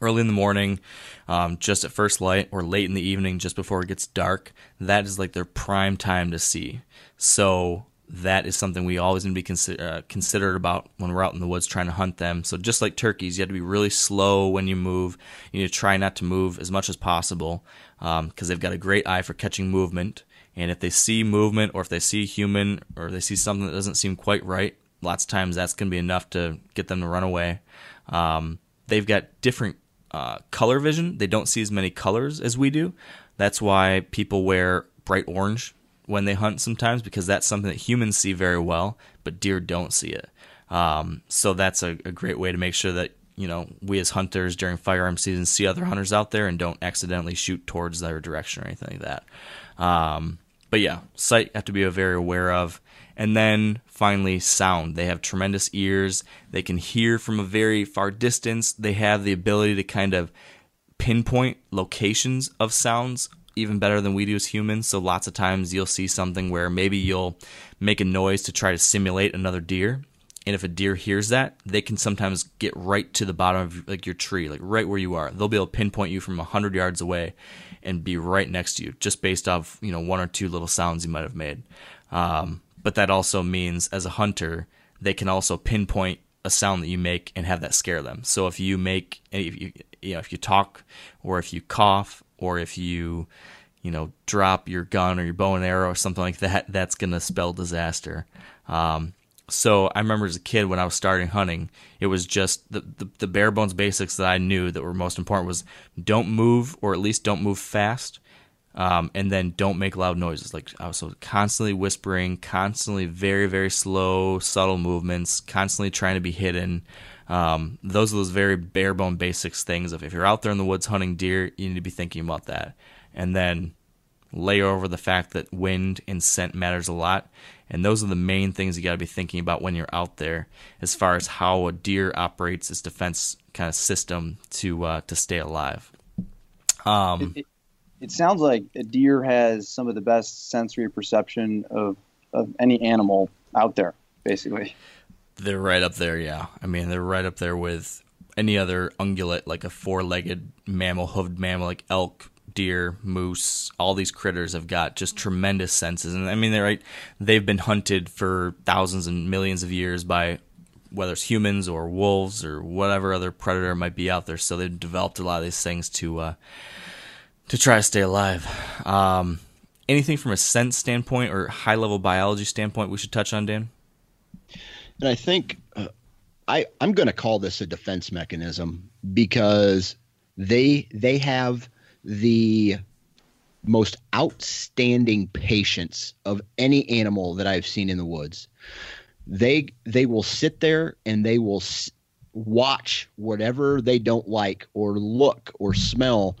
early in the morning, um, just at first light, or late in the evening, just before it gets dark, that is like their prime time to see. So that is something we always need to be consider, uh, considerate about when we're out in the woods trying to hunt them. So just like turkeys, you have to be really slow when you move. You need to try not to move as much as possible because they've got a great eye for catching movement. And if they see movement, or if they see human, or they see something that doesn't seem quite right, lots of times that's going to be enough to get them to run away. Um, they've got different uh, color vision. They don't see as many colors as we do. That's why people wear bright orange when they hunt sometimes because that's something that humans see very well, but deer don't see it. Um, so that's a, a great way to make sure that you know we as hunters during firearm season see other hunters out there and don't accidentally shoot towards their direction or anything like that. Um, but yeah, sight you have to be very aware of. And then finally, sound. They have tremendous ears. They can hear from a very far distance. They have the ability to kind of pinpoint locations of sounds even better than we do as humans. So lots of times you'll see something where maybe you'll make a noise to try to simulate another deer. And if a deer hears that, they can sometimes get right to the bottom of like your tree, like right where you are. They'll be able to pinpoint you from hundred yards away and be right next to you, just based off you know one or two little sounds you might have made. Um, but that also means, as a hunter, they can also pinpoint a sound that you make and have that scare them. So if you make, if you, you know, if you talk, or if you cough, or if you, you know, drop your gun or your bow and arrow or something like that, *laughs* that's gonna spell disaster. Um, so I remember as a kid when I was starting hunting, it was just the, the, the bare bones basics that I knew that were most important was don't move or at least don't move fast, um, and then don't make loud noises. Like I was constantly whispering, constantly very very slow, subtle movements, constantly trying to be hidden. Um, those are those very bare bone basics things of if you're out there in the woods hunting deer, you need to be thinking about that, and then layer over the fact that wind and scent matters a lot. And those are the main things you got to be thinking about when you're out there, as far as how a deer operates its defense kind of system to uh, to stay alive. Um, It, it sounds like a deer has some of the best sensory perception of, of any animal out there, basically. they're right up there, yeah. I mean, they're right up there with any other ungulate, like a four-legged mammal, hoofed mammal, like elk, deer, moose. All these critters have got just tremendous senses, and I mean, they're right. They've been hunted for thousands and millions of years by whether it's humans or wolves or whatever other predator might be out there. So they've developed a lot of these things to uh, to try to stay alive. Um, anything from a sense standpoint or high level biology standpoint we should touch on, Dan? And I think uh, I I'm going to call this a defense mechanism because they they have the most outstanding patience of any animal that I've seen in the woods. They they will sit there and they will s- watch whatever they don't like or look or smell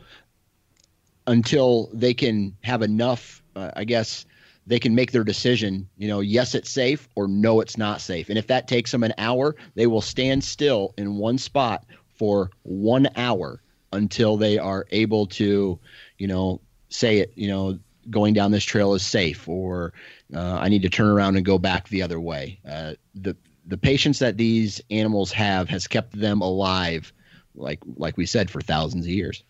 until they can have enough uh, I guess they can make their decision, you know, yes, it's safe or no, it's not safe. And if that takes them an hour, they will stand still in one spot for one hour until they are able to, you know, say it, you know, going down this trail is safe or uh, I need to turn around and go back the other way. Uh, the the patience that these animals have has kept them alive, like like we said, for thousands of years.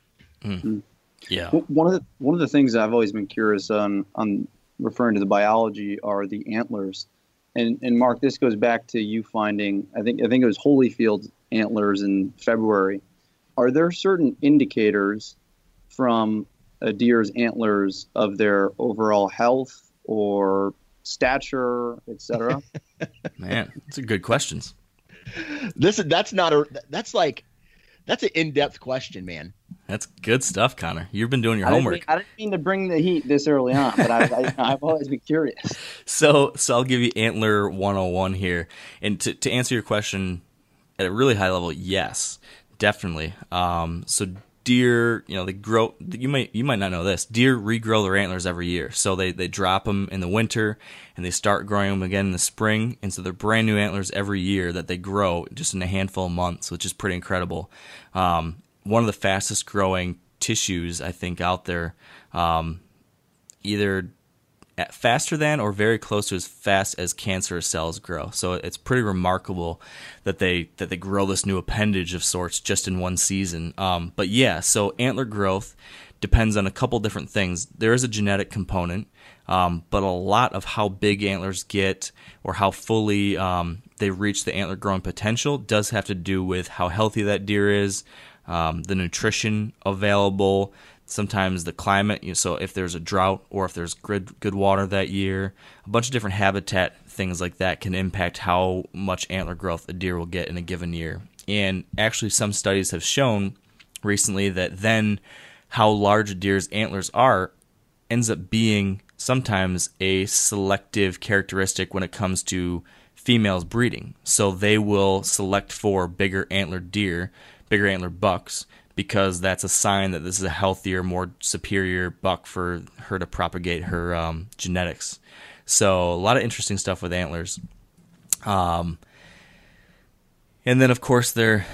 Yeah. One of the one of the things I've always been curious on on referring to the biology are the antlers, and and Mark, this goes back to you finding I think I think it was Holyfield antlers in February. Are there certain indicators from a deer's antlers of their overall health or stature, etc.? *laughs* Man, those a good questions. This that's not a that's like that's an in depth question, man. That's good stuff, Connor. You've been doing your I didn't, homework. mean, I didn't mean to bring the heat this early on, but I, I, *laughs* I've always been curious. So, so I'll give you antler 101 here. And to, to answer your question at a really high level, yes, definitely. Um, so deer, you know, they grow, you might, you might not know this. Deer regrow their antlers every year. So they, they drop them in the winter and they start growing them again in the spring. And so they're brand new antlers every year that they grow just in a handful of months, which is pretty incredible. Um, one of the fastest growing tissues, I think, out there. Um, either faster than or very close to as fast as cancerous cells grow. So it's pretty remarkable that they that they grow this new appendage of sorts just in one season. Um, but yeah, so antler growth depends on a couple different things. There is a genetic component, um, but a lot of how big antlers get or how fully um, they reach the antler growing potential does have to do with how healthy that deer is, um, the nutrition available, sometimes the climate. You know, so if there's a drought or if there's good good water that year, a bunch of different habitat things like that can impact how much antler growth a deer will get in a given year. And actually, some studies have shown recently that then how large a deer's antlers are ends up being sometimes a selective characteristic when it comes to females breeding. So they will select for bigger antler deer, bigger antler bucks, because that's a sign that this is a healthier, more superior buck for her to propagate her um, genetics. So a lot of interesting stuff with antlers. Um, and then of course they're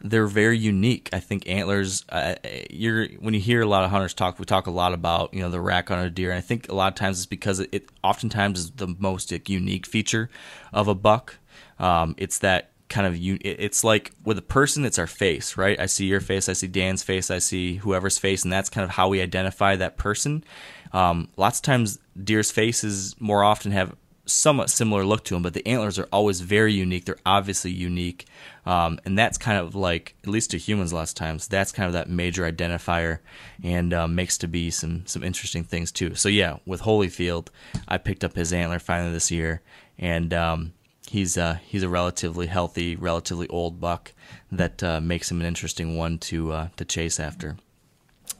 they're very unique. I think antlers. Uh, you're when you hear a lot of hunters talk, we talk a lot about you know the rack on a deer, and I think a lot of times it's because it, it oftentimes is the most unique feature of a buck. Um, it's that kind of you. It's like with a person, it's our face, right? I see your face, I see Dan's face, I see whoever's face, and that's kind of how we identify that person. Um, lots of times, deer's faces more often have somewhat similar look to them, but the antlers are always very unique. They're obviously unique, um, and that's kind of like, at least to humans, lots of times, that's kind of that major identifier, and um, makes to be some some interesting things too. So yeah, with Holyfield, I picked up his antler finally this year, and um, he's uh, he's a relatively healthy, relatively old buck that uh, makes him an interesting one to uh, to chase after.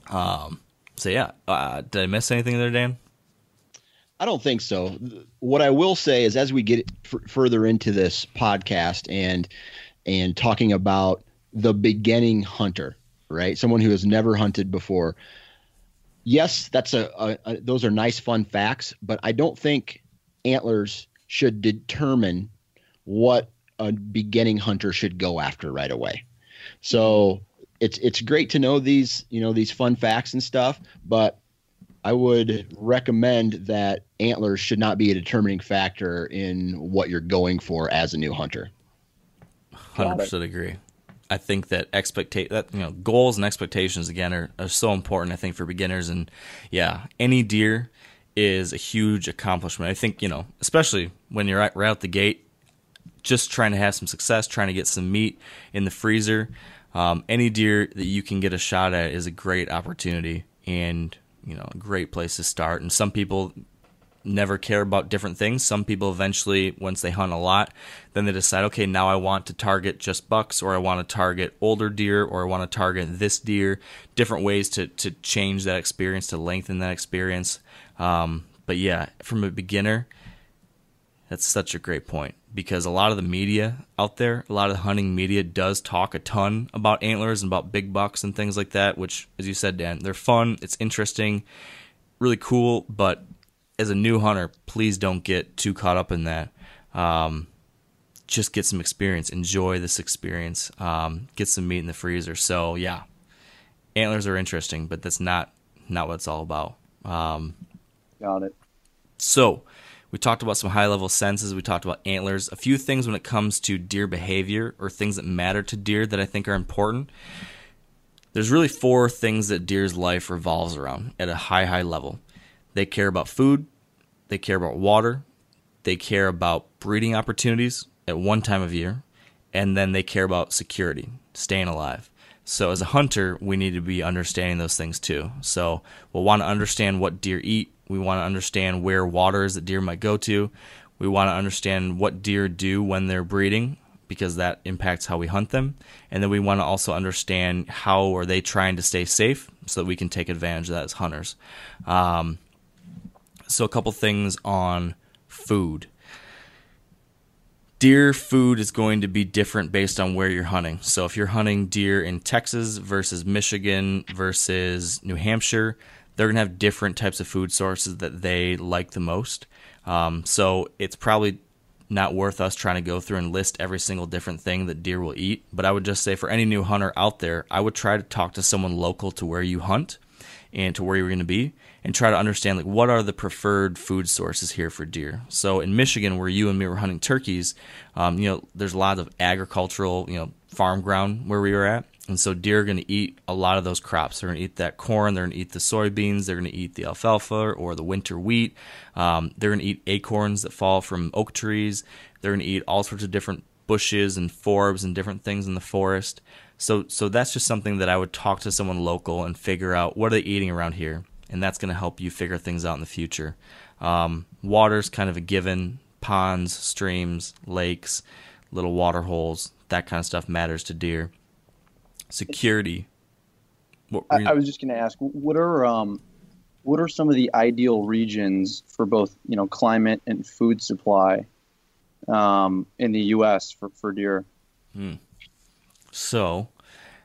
Um, so yeah, uh, did I miss anything there, Dan? I don't think so. What I will say is, as we get f- further into this podcast and and talking about the beginning hunter, right? Someone who has never hunted before. Yes, that's a, a, a those are nice, fun facts, but I don't think antlers should determine what a beginning hunter should go after right away. So it's it's great to know these you know these fun facts and stuff, but I would recommend that antlers should not be a determining factor in what you're going for as a new hunter. Hundred percent agree. I think that expectate that you know goals and expectations again are, are so important. I think for beginners and yeah, any deer is a huge accomplishment. I think you know, especially when you're right, right out the gate, just trying to have some success, trying to get some meat in the freezer, um, any deer that you can get a shot at is a great opportunity and you know a great place to start. And some people never care about different things. Some people eventually, once they hunt a lot, then they decide, okay, now I want to target just bucks, or I want to target older deer, or I want to target this deer. Different ways to to change that experience, to lengthen that experience. Um, but yeah, from a beginner, that's such a great point because a lot of the media out there, a lot of the hunting media does talk a ton about antlers and about big bucks and things like that, which, as you said, Dan, they're fun, it's interesting, really cool, but as a new hunter, please don't get too caught up in that. Um, just get some experience, enjoy this experience, um, get some meat in the freezer. So yeah, antlers are interesting, but that's not not what it's all about. Um, Got it. so we talked about some high level senses. We talked about antlers. A few things when it comes to deer behavior or things that matter to deer that I think are important. There's really four things that deer's life revolves around at a high, high level. They care about food, they care about water, they care about breeding opportunities at one time of year, and then they care about security, staying alive. So as a hunter, we need to be understanding those things too. So we'll want to understand what deer eat. We want to understand where water is that deer might go to. We want to understand what deer do when they're breeding because that impacts how we hunt them. And then we want to also understand how are they trying to stay safe so that we can take advantage of that as hunters. Um, so a couple things on food. Deer food is going to be different based on where you're hunting. So if you're hunting deer in Texas versus Michigan versus New Hampshire, they're going to have different types of food sources that they like the most. Um, so it's probably not worth us trying to go through and list every single different thing that deer will eat. But I would just say for any new hunter out there, I would try to talk to someone local to where you hunt and to where you're going to be and try to understand like what are the preferred food sources here for deer. So in Michigan, where you and me were hunting turkeys, um, you know, there's a lot of agricultural, you know, farm ground where we were at. And so deer are going to eat a lot of those crops. They're going to eat that corn. They're going to eat the soybeans. They're going to eat the alfalfa or the winter wheat. Um, they're going to eat acorns that fall from oak trees. They're going to eat all sorts of different bushes and forbs and different things in the forest. So, so that's just something that I would talk to someone local and figure out what are they eating around here, and that's going to help you figure things out in the future. Um, water's kind of a given. Ponds, streams, lakes, little water holes, that kind of stuff matters to deer. Security. What I, I was just going to ask, what are um, what are some of the ideal regions for both you know climate and food supply um, in the U.S. for, for deer? So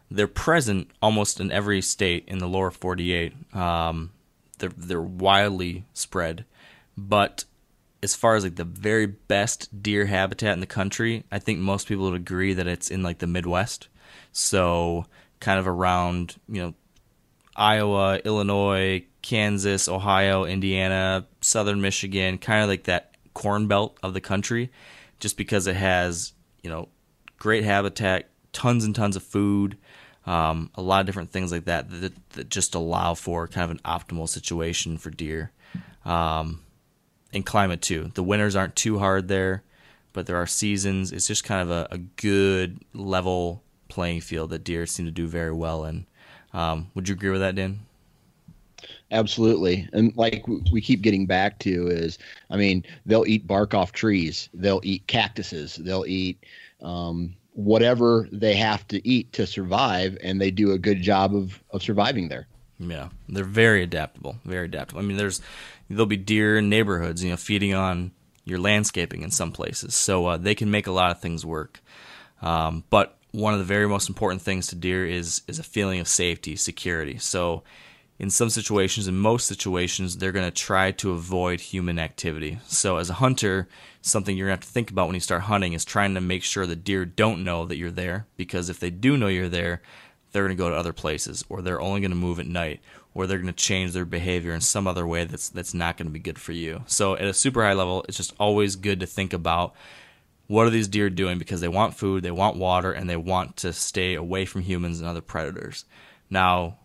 they're present almost in every state in the lower 48. Um, they're they're widely spread, but as far as like the very best deer habitat in the country, I think most people would agree that it's in like the Midwest. So kind of around you know Iowa, Illinois, Kansas, Ohio, Indiana, southern Michigan, kind of like that corn belt of the country, just because it has, you know, great habitat, tons and tons of food, um, a lot of different things like that, that that just allow for kind of an optimal situation for deer. Um, and climate too. The winters aren't too hard there, but there are seasons. It's just kind of a, a good level playing field that deer seem to do very well in. Um, would you agree with that, Dan? Absolutely. And like we keep getting back to is, I mean, they'll eat bark off trees, they'll eat cactuses, they'll eat um, whatever they have to eat to survive, and they do a good job of, of surviving there. Yeah, they're very adaptable. Very adaptable. I mean, there's there'll be deer in neighborhoods, you know, feeding on your landscaping in some places, so uh, they can make a lot of things work. Um, but one of the very most important things to deer is is a feeling of safety, security. So, in some situations, in most situations, they're going to try to avoid human activity. So, as a hunter, something you're going to have to think about when you start hunting is trying to make sure the deer don't know that you're there, because if they do know you're there, they're going to go to other places, or they're only going to move at night, or they're going to change their behavior in some other way that's that's not going to be good for you. So at a super high level, it's just always good to think about what are these deer doing because they want food, they want water, and they want to stay away from humans and other predators. Now,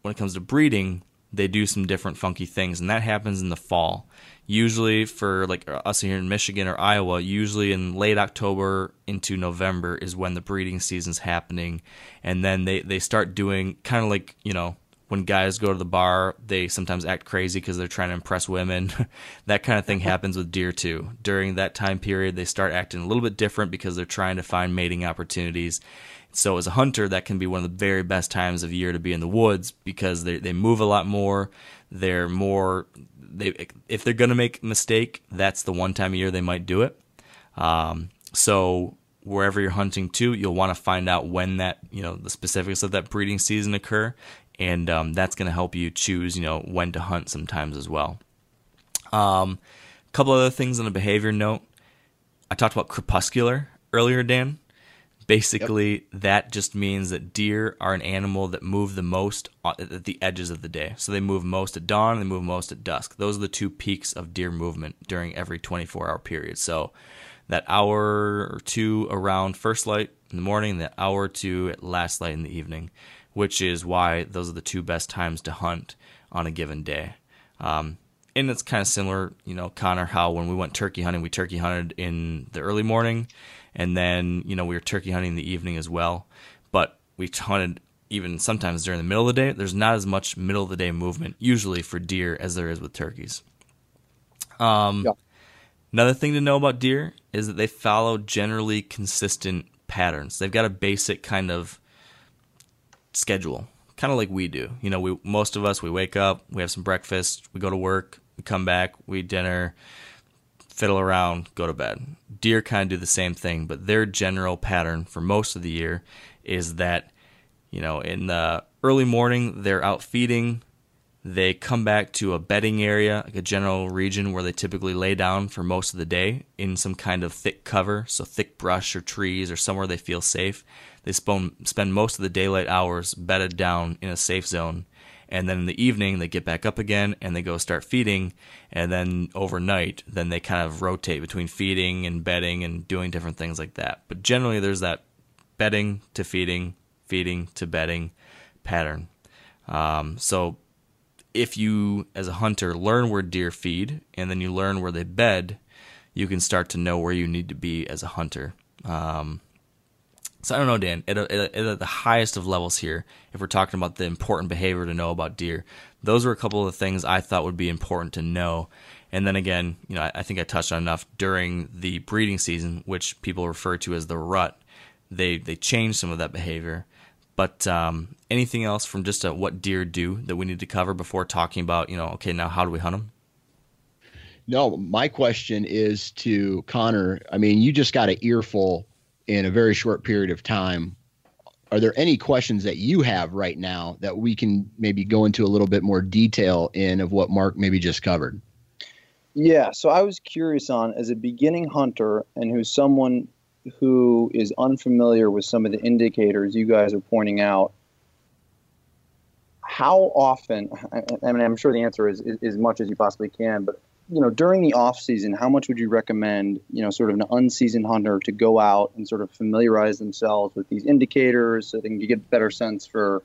when it comes to breeding, they do some different funky things, and that happens in the fall. Usually, for like us here in Michigan or Iowa, usually in late October into November is when the breeding season's happening, and then they they start doing kind of like you know when guys go to the bar, they sometimes act crazy because they're trying to impress women. *laughs* that kind of thing happens with deer too. During that time period, they start acting a little bit different because they're trying to find mating opportunities. So as a hunter, that can be one of the very best times of year to be in the woods because they they move a lot more. They're more they if they're gonna make a mistake, that's the one time a year they might do it. Um, so wherever you're hunting to, you'll want to find out when that you know the specifics of that breeding season occur, and um, that's going to help you choose you know when to hunt sometimes as well. Um, a couple other things on a behavior note. I talked about crepuscular earlier, Dan. Basically, that just means that deer are an animal that move the most at the edges of the day. So they move most at dawn, and they move most at dusk. Those are the two peaks of deer movement during every 24 hour period. So that hour or two around first light in the morning, that hour or two at last light in the evening, which is why those are the two best times to hunt on a given day. Um, and it's kind of similar, you know, Connor, how when we went turkey hunting, we turkey hunted in the early morning and then you know we were turkey hunting in the evening as well. But we hunted even sometimes during the middle of the day. There's not as much middle of the day movement usually for deer as there is with turkeys. Um, yeah. Another thing to know about deer is that they follow generally consistent patterns. They've got a basic kind of schedule, kind of like we do. You know, we most of us we wake up, we have some breakfast, we go to work, we come back, we eat dinner, fiddle around, go to bed. Deer kind of do the same thing, but their general pattern for most of the year is that, you know, in the early morning, they're out feeding. They come back to a bedding area, like a general region where they typically lay down for most of the day in some kind of thick cover, so thick brush or trees or somewhere they feel safe. They spend most of the daylight hours bedded down in a safe zone and then in the evening they get back up again and they go start feeding and then overnight then they kind of rotate between feeding and bedding and doing different things like that but generally there's that bedding to feeding feeding to bedding pattern um, so if you as a hunter learn where deer feed and then you learn where they bed you can start to know where you need to be as a hunter um, so I don't know, Dan. At, at, at, the highest of levels here, if we're talking about the important behavior to know about deer, those were a couple of the things I thought would be important to know. And then again, you know, I, I think I touched on enough during the breeding season, which people refer to as the rut. They they change some of that behavior. But um, anything else from just a, what deer do that we need to cover before talking about, you know, okay, now how do we hunt them? No, my question is to Connor. I mean, you just got an earful in a very short period of time. Are there any questions that you have right now that we can maybe go into a little bit more detail in of what Mark maybe just covered? Yeah, so I was curious on as a beginning hunter and who's someone who is unfamiliar with some of the indicators you guys are pointing out. How often? I mean, I'm sure the answer is, is as much as you possibly can, but you know, during the off season, how much would you recommend, you know, sort of an unseasoned hunter to go out and sort of familiarize themselves with these indicators so they can get a better sense for,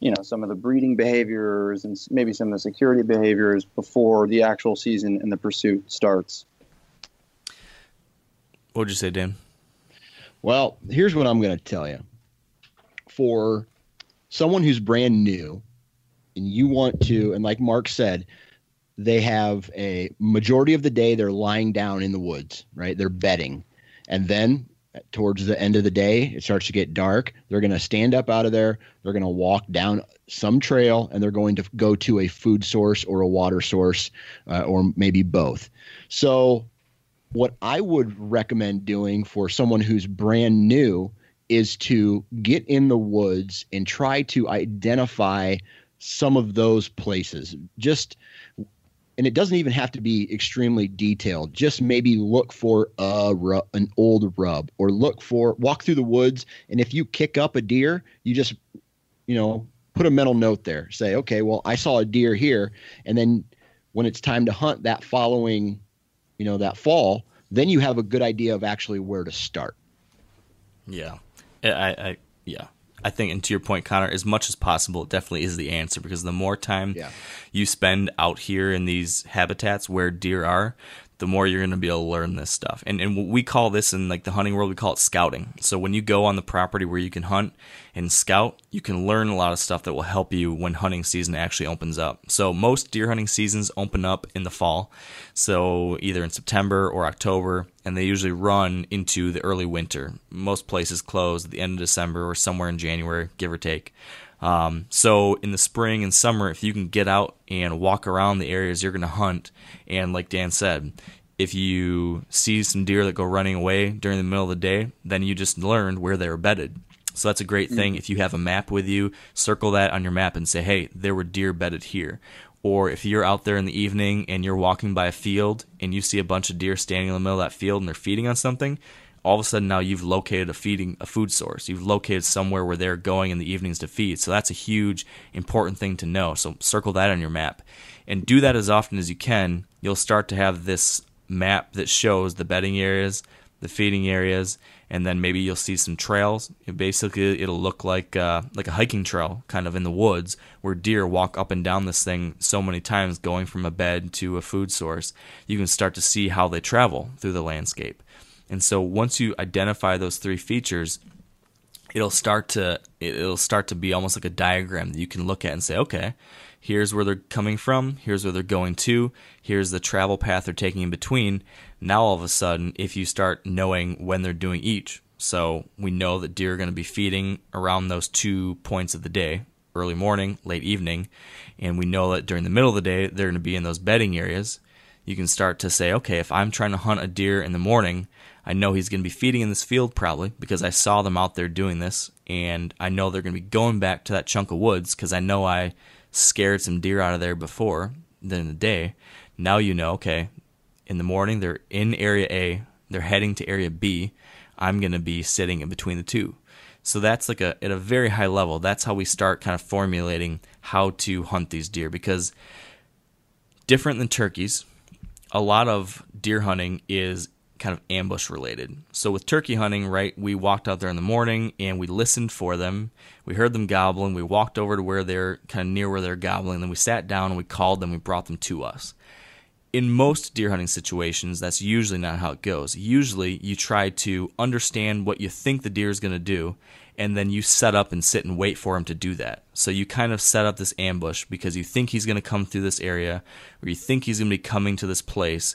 you know, some of the breeding behaviors and maybe some of the security behaviors before the actual season and the pursuit starts? What would you say, Dan? Well, here's what I'm going to tell you. For someone who's brand new and you want to, and like Mark said, they have a majority of the day they're lying down in the woods, right? They're bedding. And then towards the end of the day, it starts to get dark. They're going to stand up out of there. They're going to walk down some trail and they're going to go to a food source or a water source uh, or maybe both. So, what I would recommend doing for someone who's brand new is to get in the woods and try to identify some of those places. Just and it doesn't even have to be extremely detailed. Just maybe look for a rub, an old rub, or look for walk through the woods, and if you kick up a deer, you just you know put a mental note there. Say, okay, well, I saw a deer here, and then when it's time to hunt that following, you know, that fall, then you have a good idea of actually where to start. Yeah, I, I yeah, I think, and to your point, Connor, as much as possible, it definitely is the answer because the more time Yeah. you spend out here in these habitats where deer are, the more you're going to be able to learn this stuff. And and we call this in like the hunting world, we call it scouting. So when you go on the property where you can hunt and scout, you can learn a lot of stuff that will help you when hunting season actually opens up. So most deer hunting seasons open up in the fall. So either in September or October, and they usually run into the early winter. Most places close at the end of December or somewhere in January, give or take. Um, so in the spring and summer, if you can get out and walk around the areas you're going to hunt, and like Dan said, if you see some deer that go running away during the middle of the day, then you just learned where they were bedded. So that's a great thing. If you have a map with you, circle that on your map and say, hey, there were deer bedded here. Or if you're out there in the evening and you're walking by a field and you see a bunch of deer standing in the middle of that field and they're feeding on something, all of a sudden now you've located a feeding a food source. You've located somewhere where they're going in the evenings to feed. So that's a huge important thing to know. So circle that on your map and do that as often as you can. You'll start to have this map that shows the bedding areas, the feeding areas, and then maybe you'll see some trails. It basically, it'll look like uh, like a hiking trail, kind of in the woods, where deer walk up and down this thing so many times, going from a bed to a food source. You can start to see how they travel through the landscape. And so once you identify those three features, it'll start to it'll start to be almost like a diagram that you can look at and say, okay, here's where they're coming from, here's where they're going to, here's the travel path they're taking in between. Now all of a sudden, if you start knowing when they're doing each, so we know that deer are going to be feeding around those two points of the day, early morning, late evening, and we know that during the middle of the day they're going to be in those bedding areas. You can start to say, okay, if I'm trying to hunt a deer in the morning, I know he's going to be feeding in this field probably because I saw them out there doing this, and I know they're going to be going back to that chunk of woods because I know I scared some deer out of there before during the day. Now you know, okay, in the morning they're in area A, they're heading to area B. I'm going to be sitting in between the two. So that's like a at a very high level. That's how we start kind of formulating how to hunt these deer because different than turkeys, a lot of deer hunting is kind of ambush related. So with turkey hunting, right, we walked out there in the morning and we listened for them. We heard them gobbling. We walked over to where they're kind of near where they're gobbling. Then we sat down and we called them. We brought them to us. In most deer hunting situations, that's usually not how it goes. Usually, you try to understand what you think the deer is going to do, and then you set up and sit and wait for him to do that. So you kind of set up this ambush because you think he's going to come through this area, or you think he's going to be coming to this place,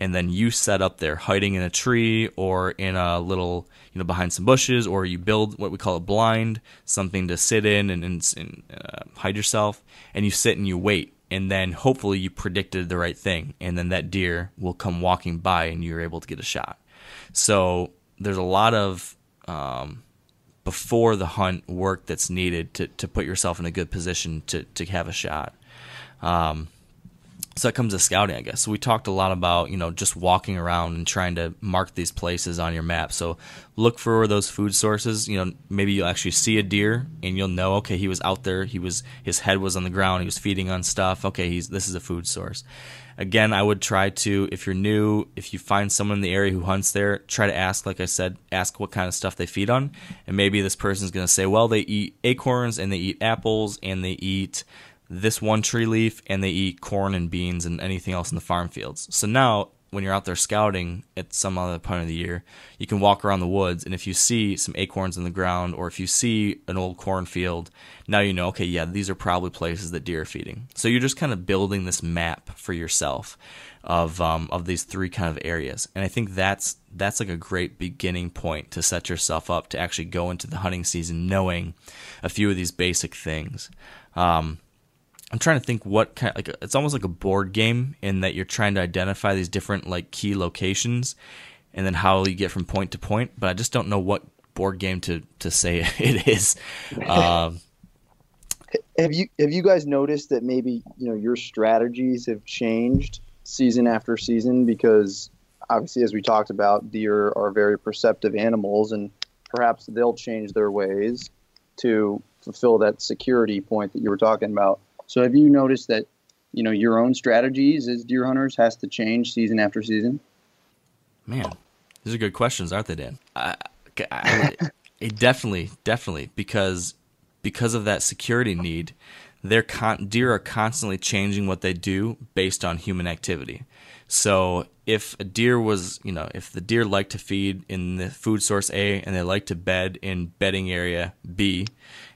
and then you set up there hiding in a tree or in a little you know behind some bushes or you build what we call a blind something to sit in and, and, and uh, hide yourself and you sit and you wait and then hopefully you predicted the right thing and then that deer will come walking by and you're able to get a shot. So there's a lot of um, before the hunt work that's needed to, to put yourself in a good position to, to have a shot. Um, so that comes to scouting, I guess. So we talked a lot about you know just walking around and trying to mark these places on your map. So look for those food sources. You know, maybe you'll actually see a deer and you'll know, okay, he was out there. He was his head was on the ground. He was feeding on stuff. Okay, he's this is a food source. Again, I would try to if you're new, if you find someone in the area who hunts there, try to ask, like I said, ask what kind of stuff they feed on, and maybe this person's going to say, well, they eat acorns and they eat apples and they eat this one tree leaf and they eat corn and beans and anything else in the farm fields. So now when you're out there scouting at some other point of the year, you can walk around the woods and if you see some acorns in the ground or if you see an old cornfield, now you know, okay, yeah, these are probably places that deer are feeding. So you're just kind of building this map for yourself of um, of these three kind of areas. And I think that's that's like a great beginning point to set yourself up to actually go into the hunting season knowing a few of these basic things. Um, I'm trying to think what kind like it's almost like a board game in that you're trying to identify these different like key locations and then how you get from point to point, but I just don't know what board game to to say *laughs* it is. Um, *laughs* Have you have you guys noticed that maybe you know your strategies have changed season after season because obviously as we talked about deer are very perceptive animals and perhaps they'll change their ways to fulfill that security point that you were talking about. So have you noticed that you know your own strategies as deer hunters has to change season after season? man, these are good questions, aren't they, Dan? I, I, It definitely, definitely, because because of that security need, their con- deer are constantly changing what they do based on human activity. So if a deer was, you know, if the deer like to feed in the food source A and they like to bed in bedding area B,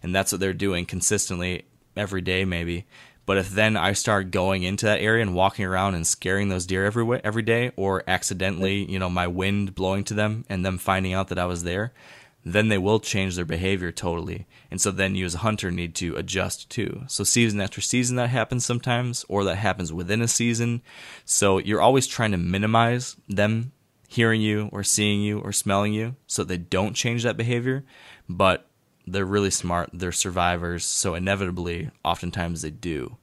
and that's what they're doing consistently every day, maybe. But if then I start going into that area and walking around and scaring those deer every every day, or accidentally, you know, my wind blowing to them and them finding out that I was there, then they will change their behavior totally. And so then you as a hunter need to adjust too. So season after season that happens sometimes, or that happens within a season. So you're always trying to minimize them hearing you or seeing you or smelling you so they don't change that behavior. But they're really smart. They're survivors. So inevitably, oftentimes they do.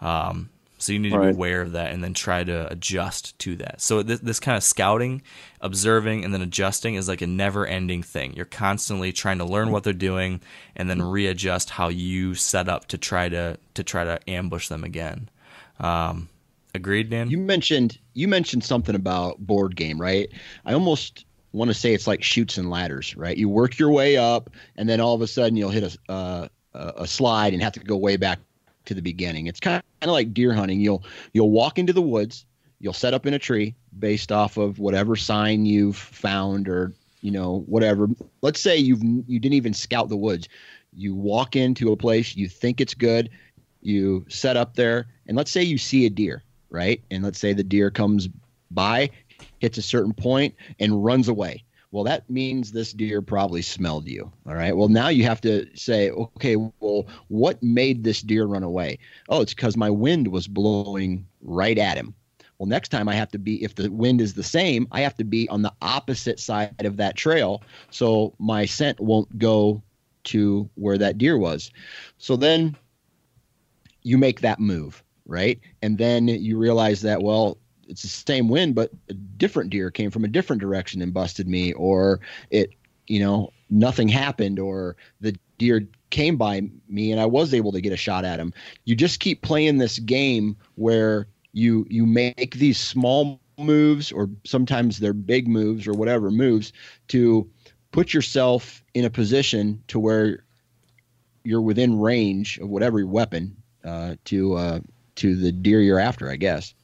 Um, so you need to Right. be aware of that and then try to adjust to that. So this, this kind of scouting, observing, and then adjusting is like a never-ending thing. You're constantly trying to learn what they're doing and then readjust how you set up to try to to try to ambush them again. Um, agreed, Dan? You mentioned you mentioned something about board game, right? I almost want to say it's like Chutes and Ladders, right? You work your way up, and then all of a sudden you'll hit a uh, a slide and have to go way back to the beginning. It's kind of like deer hunting. You'll you'll walk into the woods, you'll set up in a tree based off of whatever sign you've found or you know whatever. Let's say you've you didn't even scout the woods. You walk into a place, you think it's good, you set up there, and let's say you see a deer, right? And let's say the deer comes by, hits a certain point, and runs away. Well, that means this deer probably smelled you. All right. Well, now you have to say, okay, well, what made this deer run away? Oh, it's because my wind was blowing right at him. Well, next time I have to be, if the wind is the same, I have to be on the opposite side of that trail. So my scent won't go to where that deer was. So then you make that move, right? And then you realize that, well, it's the same wind, but a different deer came from a different direction and busted me, or it, you know, nothing happened, or the deer came by me and I was able to get a shot at him. You just keep playing this game where you you make these small moves or sometimes they're big moves or whatever moves to put yourself in a position to where you're within range of whatever weapon uh, to uh, to the deer you're after, I guess.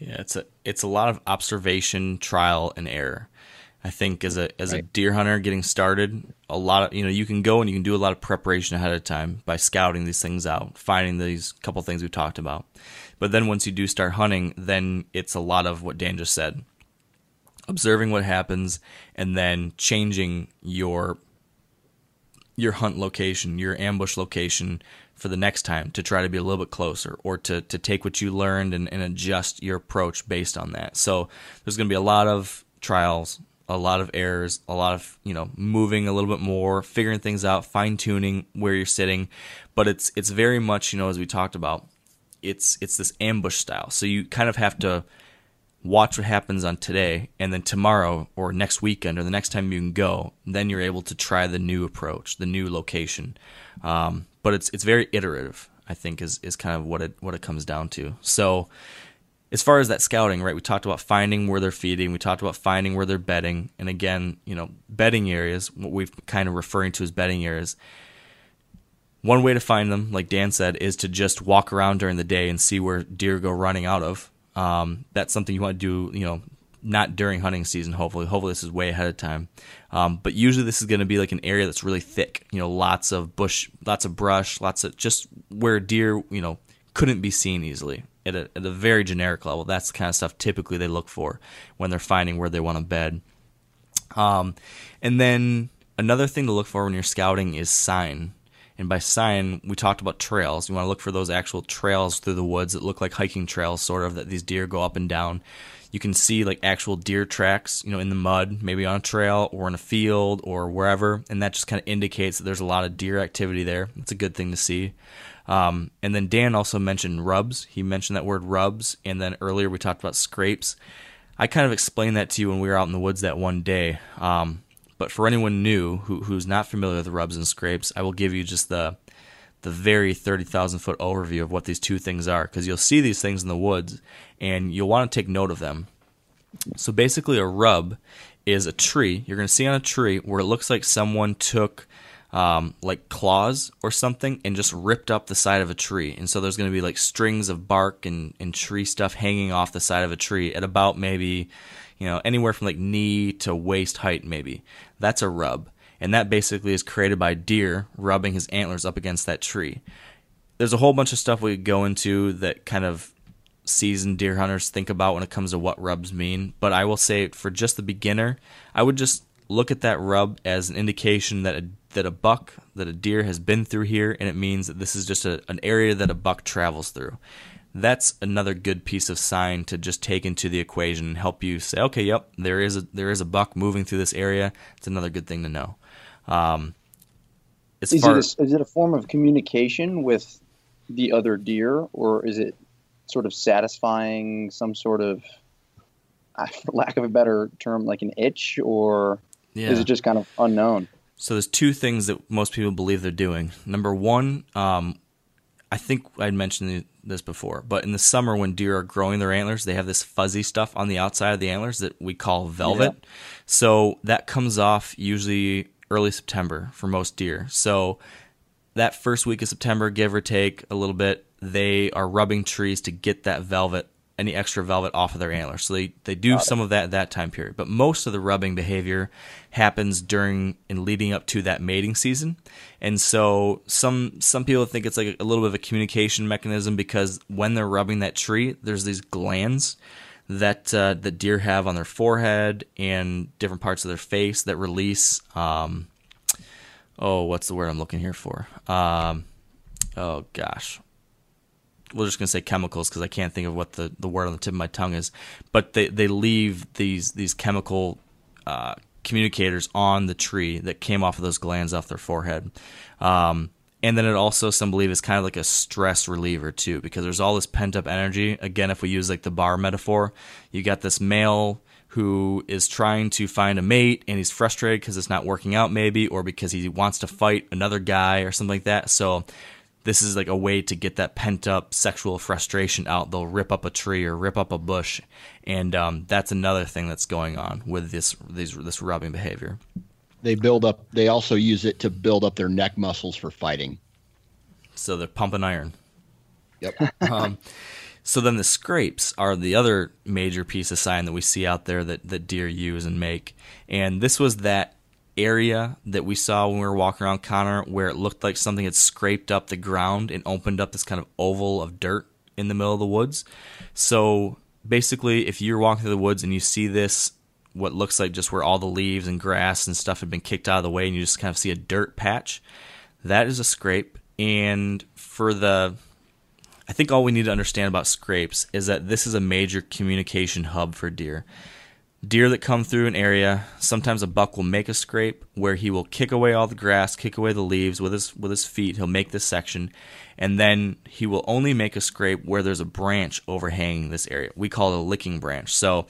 Yeah, it's a it's a lot of observation, trial, and error. I think as a as a deer hunter getting started, a lot of you know you can go and you can do a lot of preparation ahead of time by scouting these things out, finding these couple things we talked about. But then once you do start hunting, then it's a lot of what Dan just said, observing what happens, and then changing your your hunt location, your ambush location for the next time to try to be a little bit closer or to, to take what you learned and, and adjust your approach based on that. So there's going to be a lot of trials, a lot of errors, a lot of, you know, moving a little bit more, figuring things out, fine tuning where you're sitting. But it's, it's very much, you know, as we talked about, it's, it's this ambush style. So you kind of have to, watch what happens on today and then tomorrow or next weekend or the next time you can go then you're able to try the new approach the new location um, but it's it's very iterative i think is is kind of what it what it comes down to so as far as that scouting right we talked about finding where they're feeding we talked about finding where they're bedding and again you know bedding areas what we've kind of referring to as bedding areas one way to find them, like Dan said, is to just walk around during the day and see where deer go running out of. Um, that's something you want to do, you know, not during hunting season. Hopefully, hopefully this is way ahead of time. Um, but usually this is going to be like an area that's really thick. You know, lots of bush, lots of brush, lots of just where deer, you know, couldn't be seen easily at a, at a very generic level. That's the kind of stuff typically they look for when they're finding where they want to bed. Um, and then another thing to look for when you're scouting is sign. And by sign, we talked about trails. You want to look for those actual trails through the woods that look like hiking trails, sort of, that these deer go up and down. You can see like actual deer tracks, you know, in the mud, maybe on a trail or in a field or wherever, and that just kind of indicates that there's a lot of deer activity there. It's a good thing to see. Um, and then Dan also mentioned rubs. He mentioned that word rubs, and then earlier we talked about scrapes. I kind of explained that to you when we were out in the woods that one day. Um, but for anyone new who, who's not familiar with rubs and scrapes, I will give you just the the very 30,000 foot overview of what these two things are because you'll see these things in the woods and you'll want to take note of them. So basically, a rub is a tree. You're going to see on a tree where it looks like someone took um, like claws or something and just ripped up the side of a tree. And so there's going to be like strings of bark and, and tree stuff hanging off the side of a tree at about maybe, you know, anywhere from like knee to waist height, maybe. That's a rub. And that basically is created by deer rubbing his antlers up against that tree. There's a whole bunch of stuff we could go into that kind of seasoned deer hunters think about when it comes to what rubs mean. But I will say for just the beginner, I would just look at that rub as an indication that a, that a buck, that a deer has been through here, and it means that this is just a, an area that a buck travels through. That's another good piece of sign to just take into the equation and help you say, okay, yep, there is a there is a buck moving through this area. It's another good thing to know. Um, Is it, a, is it a form of communication with the other deer, or is it sort of satisfying some sort of, *laughs* for lack of a better term, like an itch, or yeah. is it just kind of unknown? So there's two things that most people believe they're doing. Number one, um, I think I'd mentioned this before, but in the summer when deer are growing their antlers, they have this fuzzy stuff on the outside of the antlers that we call velvet. Yeah. So that comes off usually early September for most deer. So that first week of September, give or take a little bit, they are rubbing trees to get that velvet, any extra velvet off of their antlers. So they, they do some of that at that time period. But most of the rubbing behavior happens during and leading up to that mating season. And so some some people think it's like a little bit of a communication mechanism because when they're rubbing that tree, there's these glands that uh, that deer have on their forehead and different parts of their face that release um, oh what's the word I'm looking here for? Um, oh gosh. We're just gonna say chemicals because I can't think of what the, the word on the tip of my tongue is. But they, they leave these these chemical uh, communicators on the tree that came off of those glands off their forehead. Um, and then it also some believe is kind of like a stress reliever too because there's all this pent up energy. Again if we use like the bar metaphor you got this male who is trying to find a mate and he's frustrated because it's not working out maybe or because he wants to fight another guy or something like that. So this is like a way to get that pent up sexual frustration out. They'll rip up a tree or rip up a bush. And um, that's another thing that's going on with this these, this rubbing behavior They build up. They also use it to build up their neck muscles for fighting. so they're pumping iron Yep. *laughs* um, so then the scrapes are the other major piece of sign that we see out there that, that deer use and make. And this was that area that we saw when we were walking around Connor where it looked like something had scraped up the ground and opened up this kind of oval of dirt in the middle of the woods. So basically, if you're walking through the woods and you see this, what looks like just where all the leaves and grass and stuff have been kicked out of the way, and you just kind of see a dirt patch, that is a scrape. And for the I think all we need to understand about scrapes is that this is a major communication hub for deer. Deer that come through an area, sometimes a buck will make a scrape where he will kick away all the grass, kick away the leaves with his with his feet. He'll make this section, and then he will only make a scrape where there's a branch overhanging this area. We call it a licking branch. So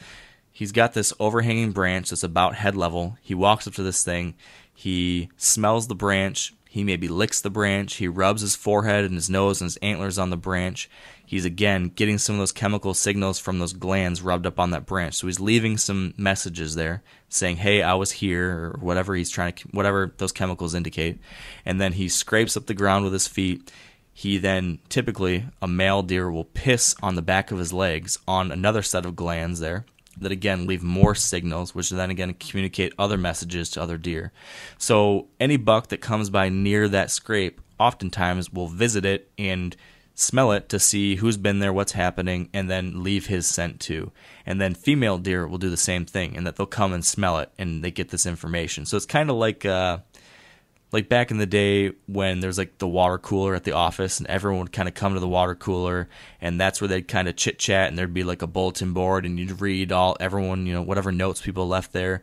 he's got this overhanging branch that's about head level. He walks up to this thing, he smells the branch, he maybe licks the branch, he rubs his forehead and his nose and his antlers on the branch. He's again getting some of those chemical signals from those glands rubbed up on that branch. So he's leaving some messages there saying, "Hey, I was here," or whatever he's trying to whatever those chemicals indicate. And then he scrapes up the ground with his feet. He then typically a male deer will piss on the back of his legs on another set of glands there that again leave more signals, which then again communicate other messages to other deer. So any buck that comes by near that scrape oftentimes will visit it and smell it to see who's been there, what's happening, and then leave his scent too. And then female deer will do the same thing, and that they'll come and smell it and they get this information. So it's kind of like uh, like back in the day when there's like the water cooler at the office and everyone would kind of come to the water cooler and that's where they'd kind of chit chat and there'd be like a bulletin board and you'd read all everyone you know whatever notes people left there.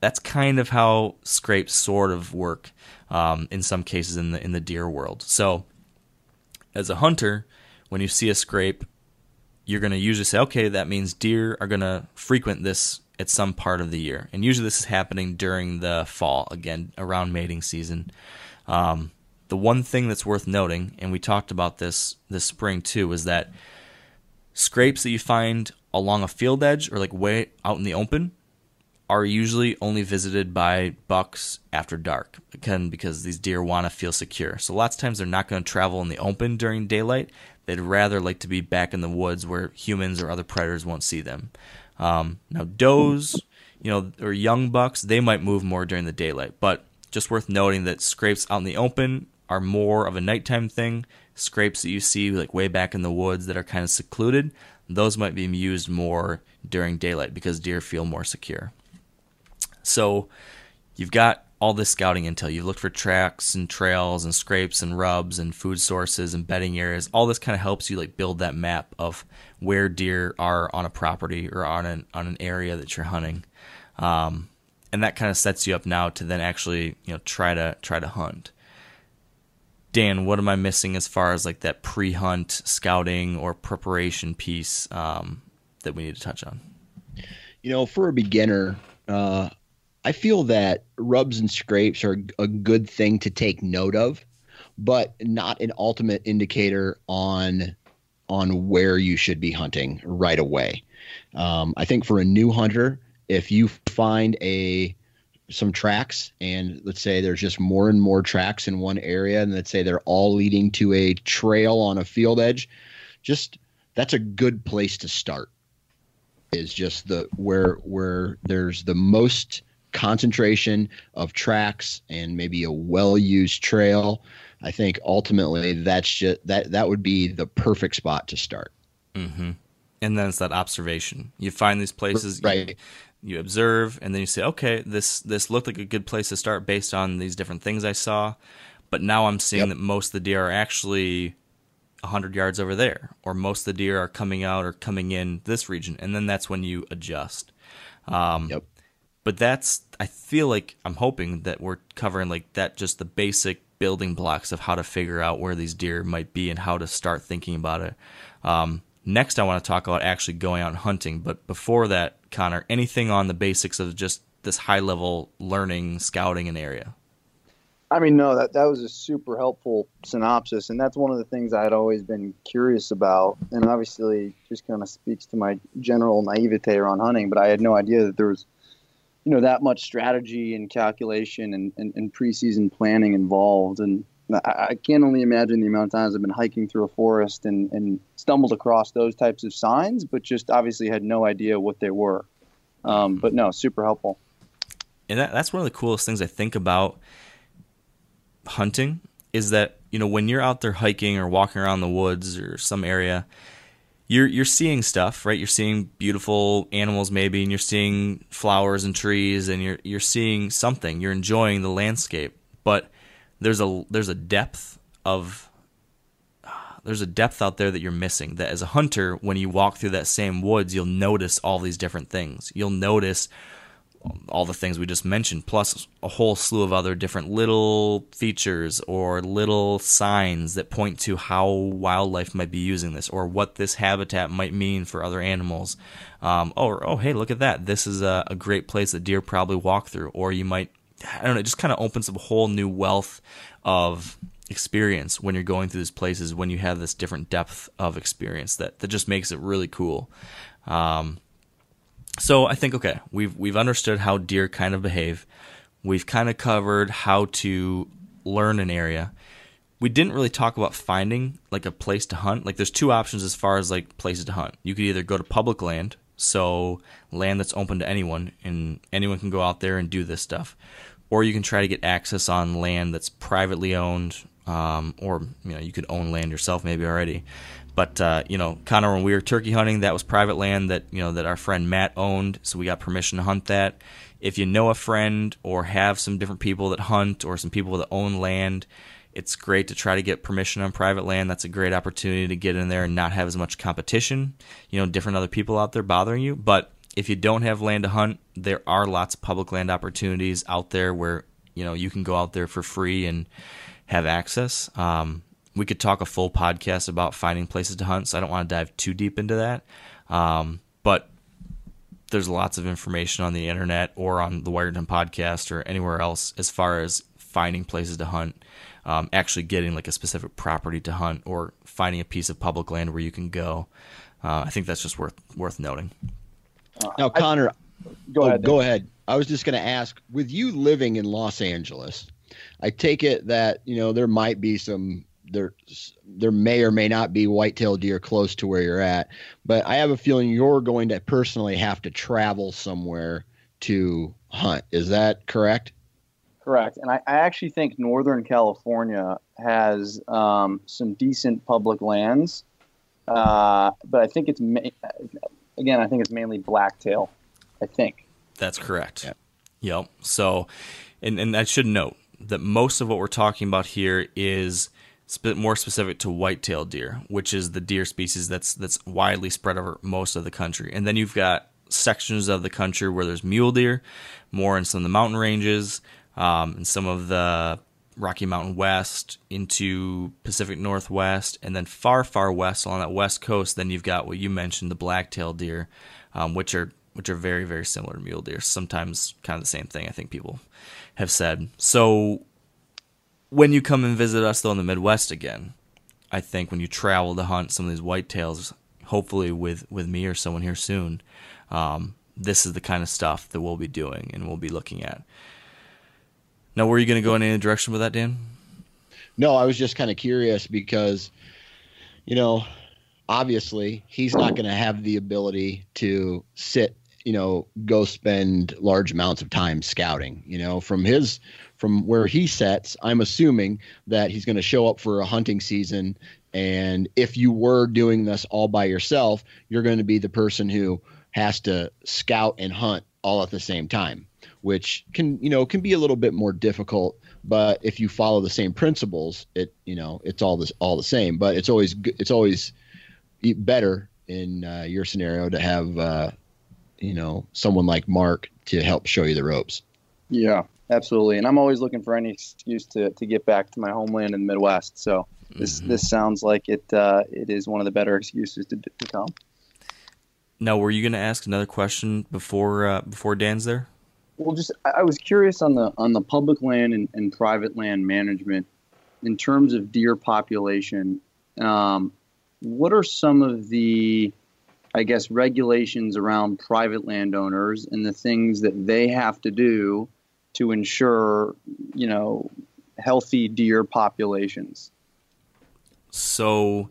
That's kind of how scrapes sort of work um, in some cases in the in the deer world. So as a hunter when you see a scrape you're going to usually say okay that means deer are going to frequent this at some part of the year. And usually this is happening during the fall, again, around mating season. Um, the one thing that's worth noting, and we talked about this this spring too, is that scrapes that you find along a field edge or like way out in the open, are usually only visited by bucks after dark, again because these deer want to feel secure. So lots of times they're not going to travel in the open during daylight. They'd rather like to be back in the woods where humans or other predators won't see them. Um, now does, you know, or young bucks, they might move more during the daylight, but just worth noting that scrapes out in the open are more of a nighttime thing. Scrapes that you see like way back in the woods that are kind of secluded, those might be used more during daylight because deer feel more secure. So you've got all this scouting intel. You've looked for tracks and trails and scrapes and rubs and food sources and bedding areas. All this kind of helps you like build that map of where deer are on a property or on an on an area that you're hunting. Um, and that kind of sets you up now to then actually you know try to try to hunt. Dan, what am I missing as far as like that pre-hunt scouting or preparation piece um, that we need to touch on? You know, for a beginner, uh, I feel that rubs and scrapes are a good thing to take note of, but not an ultimate indicator on on where you should be hunting right away. Um, I think for a new hunter, if you find a some tracks and let's say there's just more and more tracks in one area and let's say they're all leading to a trail on a field edge just that's a good place to start is just the where where there's the most concentration of tracks and maybe a well-used trail i think ultimately that's just that that would be the perfect spot to start mm-hmm. and then it's that observation you find these places right you, you observe and then you say okay this this looked like a good place to start based on these different things i saw but now i'm seeing Yep. that most of the deer are actually 100 yards over there or most of the deer are coming out or coming in this region and then that's when you adjust um, Yep. But that's i feel like i'm hoping that we're covering like that just the basic building blocks of how to figure out where these deer might be and how to start thinking about it um, next i want to talk about actually going out and hunting but before that connor anything on the basics of just this high level learning scouting an area I mean, no, that that was a super helpful synopsis, and that's one of the things I had always been curious about, and obviously just kind of speaks to my general naivete around hunting. But I had no idea that there was, you know, that much strategy and calculation and, and, and preseason planning involved, and I, I can only imagine the amount of times I've been hiking through a forest and, and stumbled across those types of signs, but just obviously had no idea what they were. Um, but no, super helpful. and that, that's one of the coolest things I think about hunting is that you know when you're out there hiking or walking around the woods or some area, you're you're seeing stuff, right? You're seeing beautiful animals maybe, and you're seeing flowers and trees, and you're you're seeing something. You're enjoying the landscape, but there's a there's a depth of there's a depth out there that you're missing. That as a hunter, when you walk through that same woods, you'll notice all these different things. You'll notice all the things we just mentioned, plus a whole slew of other different little features or little signs that point to how wildlife might be using this or what this habitat might mean for other animals. Um, or, oh, hey, look at that. This is a, a great place that deer probably walk through. Or you might, I don't know, it just kind of opens up a whole new wealth of experience when you're going through these places when you have this different depth of experience that, that just makes it really cool. Um, so I think okay, we've we've understood how deer kind of behave. We've kind of covered how to learn an area. We didn't really talk about finding like a place to hunt. Like there's two options as far as like places to hunt. You could either go to public land, so land that's open to anyone and anyone can go out there and do this stuff. Or you can try to get access on land that's privately owned, um, or you know you could own land yourself maybe already. But uh, you know, Connor, when we were turkey hunting, that was private land that you know that our friend Matt owned, so we got permission to hunt that. If you know a friend or have some different people that hunt or some people that own land, it's great to try to get permission on private land. That's a great opportunity to get in there and not have as much competition. You know, different other people out there bothering you. But if you don't have land to hunt, there are lots of public land opportunities out there where you know you can go out there for free and have access. Um, we could talk a full podcast about finding places to hunt, so I don't want to dive too deep into that. Um, but there's lots of information on the internet or on the Wired Hunt podcast or anywhere else as far as finding places to hunt, um, actually getting like a specific property to hunt, or finding a piece of public land where you can go. Uh, I think that's just worth worth noting. now connor Go oh, ahead. go ahead I was just going to ask with you living in Los Angeles, I take it that, you know, there might be some there there may or may not be whitetail deer close to where you're at, but I have a feeling you're going to personally have to travel somewhere to hunt. Is that correct? Correct. And I, I actually think Northern California has um, some decent public lands, uh, but I think it's ma- again, I think it's mainly blacktail. I think. That's correct. Yep. yep. So, and and I should note that most of what we're talking about here is sp- more specific to whitetail deer, which is the deer species that's that's widely spread over most of the country. And then you've got sections of the country where there's mule deer, more in some of the mountain ranges, um, and some of the Rocky Mountain West into Pacific Northwest, and then far, far west along that west coast. Then you've got what you mentioned, the blacktail deer, um, which are which are very, very similar to mule deer. Sometimes kind of the same thing. I think people have said. So when you come and visit us though in the Midwest again, I think when you travel to hunt some of these whitetails, hopefully with with me or someone here soon, um, this is the kind of stuff that we'll be doing and we'll be looking at. Now, were you going to go in any direction with that, Dan? No, I was just kind of curious because, you know, obviously he's not going to have the ability to sit, you know, go spend large amounts of time scouting. You know, from his from where he sets, I'm assuming that he's going to show up for a hunting season. And if you were doing this all by yourself, you're going to be the person who has to scout and hunt all at the same time, which can, you know, can be a little bit more difficult. But if you follow the same principles, it, you know, it's all this, all the same. But it's always, it's always better in uh, your scenario to have, uh, you know, someone like Mark to help show you the ropes. Yeah, absolutely. And I'm always looking for any excuse to, to get back to my homeland in the Midwest. So this mm-hmm. this sounds like it uh, it is one of the better excuses to, to come. Now, were you going to ask another question before uh, before Dan's there? Well, just I was curious on the on the public land and, and private land management in terms of deer population. Um, what are some of the I guess regulations around private landowners and the things that they have to do to ensure, you know, healthy deer populations? So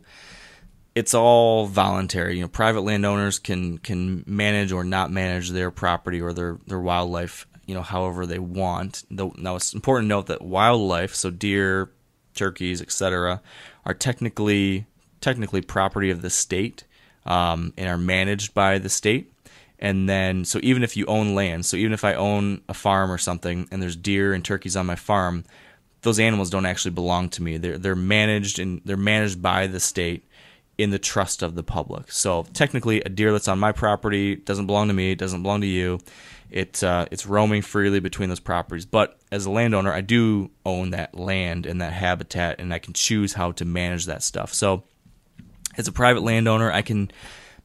it's all voluntary. You know, private landowners can can manage or not manage their property or their their wildlife, you know, however they want. Now it's important to note that wildlife, so deer, turkeys, etc., are technically technically property of the state um, and are managed by the state and then so even if you own land so even if i own a farm or something and there's deer and turkeys on my farm those animals don't actually belong to me. They're they're managed and they're managed by the state in the trust of the public. So technically a deer that's on my property doesn't belong to me it doesn't belong to you. It uh, it's roaming freely between those properties. But as a landowner i do own that land and that habitat and i can choose how to manage that stuff. So as a private landowner i can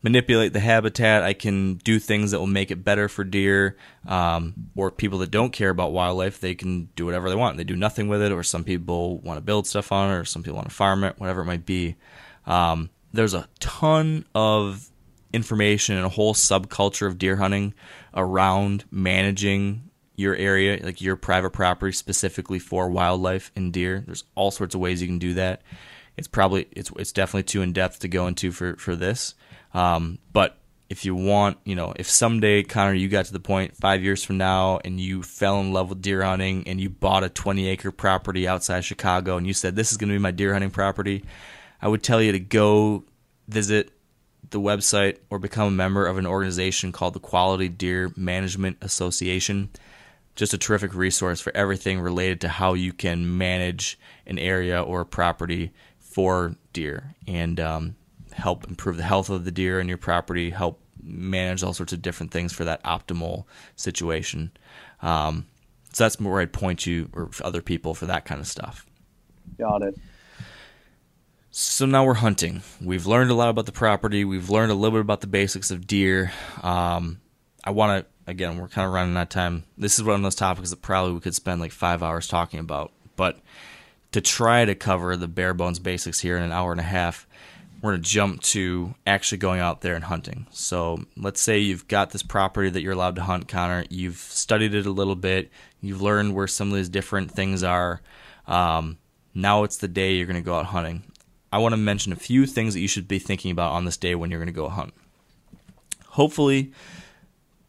manipulate the habitat. I can do things that will make it better for deer. Um, or people that don't care about wildlife, they can do whatever they want. They do nothing with it, or some people want to build stuff on it, or some people want to farm it, whatever it might be. Um, there's a ton of information and a whole subculture of deer hunting around managing your area, like your private property specifically for wildlife and deer. There's all sorts of ways you can do that. It's probably it's it's definitely too in depth to go into for for this. Um, but if you want, you know, if someday, Connor, you got to the point five years from now and you fell in love with deer hunting and you bought a 20 acre property outside Chicago and you said, this is going to be my deer hunting property, I would tell you to go visit the website or become a member of an organization called the Quality Deer Management Association. Just a terrific resource for everything related to how you can manage an area or a property for deer. And um, help improve the health of the deer in your property, help manage all sorts of different things for that optimal situation. Um, so that's where I'd point you or other people for that kind of stuff. Got it. So now we're hunting. We've learned a lot about the property. We've learned a little bit about the basics of deer. Um, I want to again. We're kind of running out of time. This is one of those topics that probably we could spend like five hours talking about. But to try to cover the bare bones basics here in an hour and a half, we're going to jump to actually going out there and hunting. So let's say you've got this property that you're allowed to hunt, Connor. You've studied it a little bit. You've learned where some of these different things are. Um, now it's the day you're going to go out hunting. I want to mention a few things that you should be thinking about on this day when you're going to go hunt. Hopefully,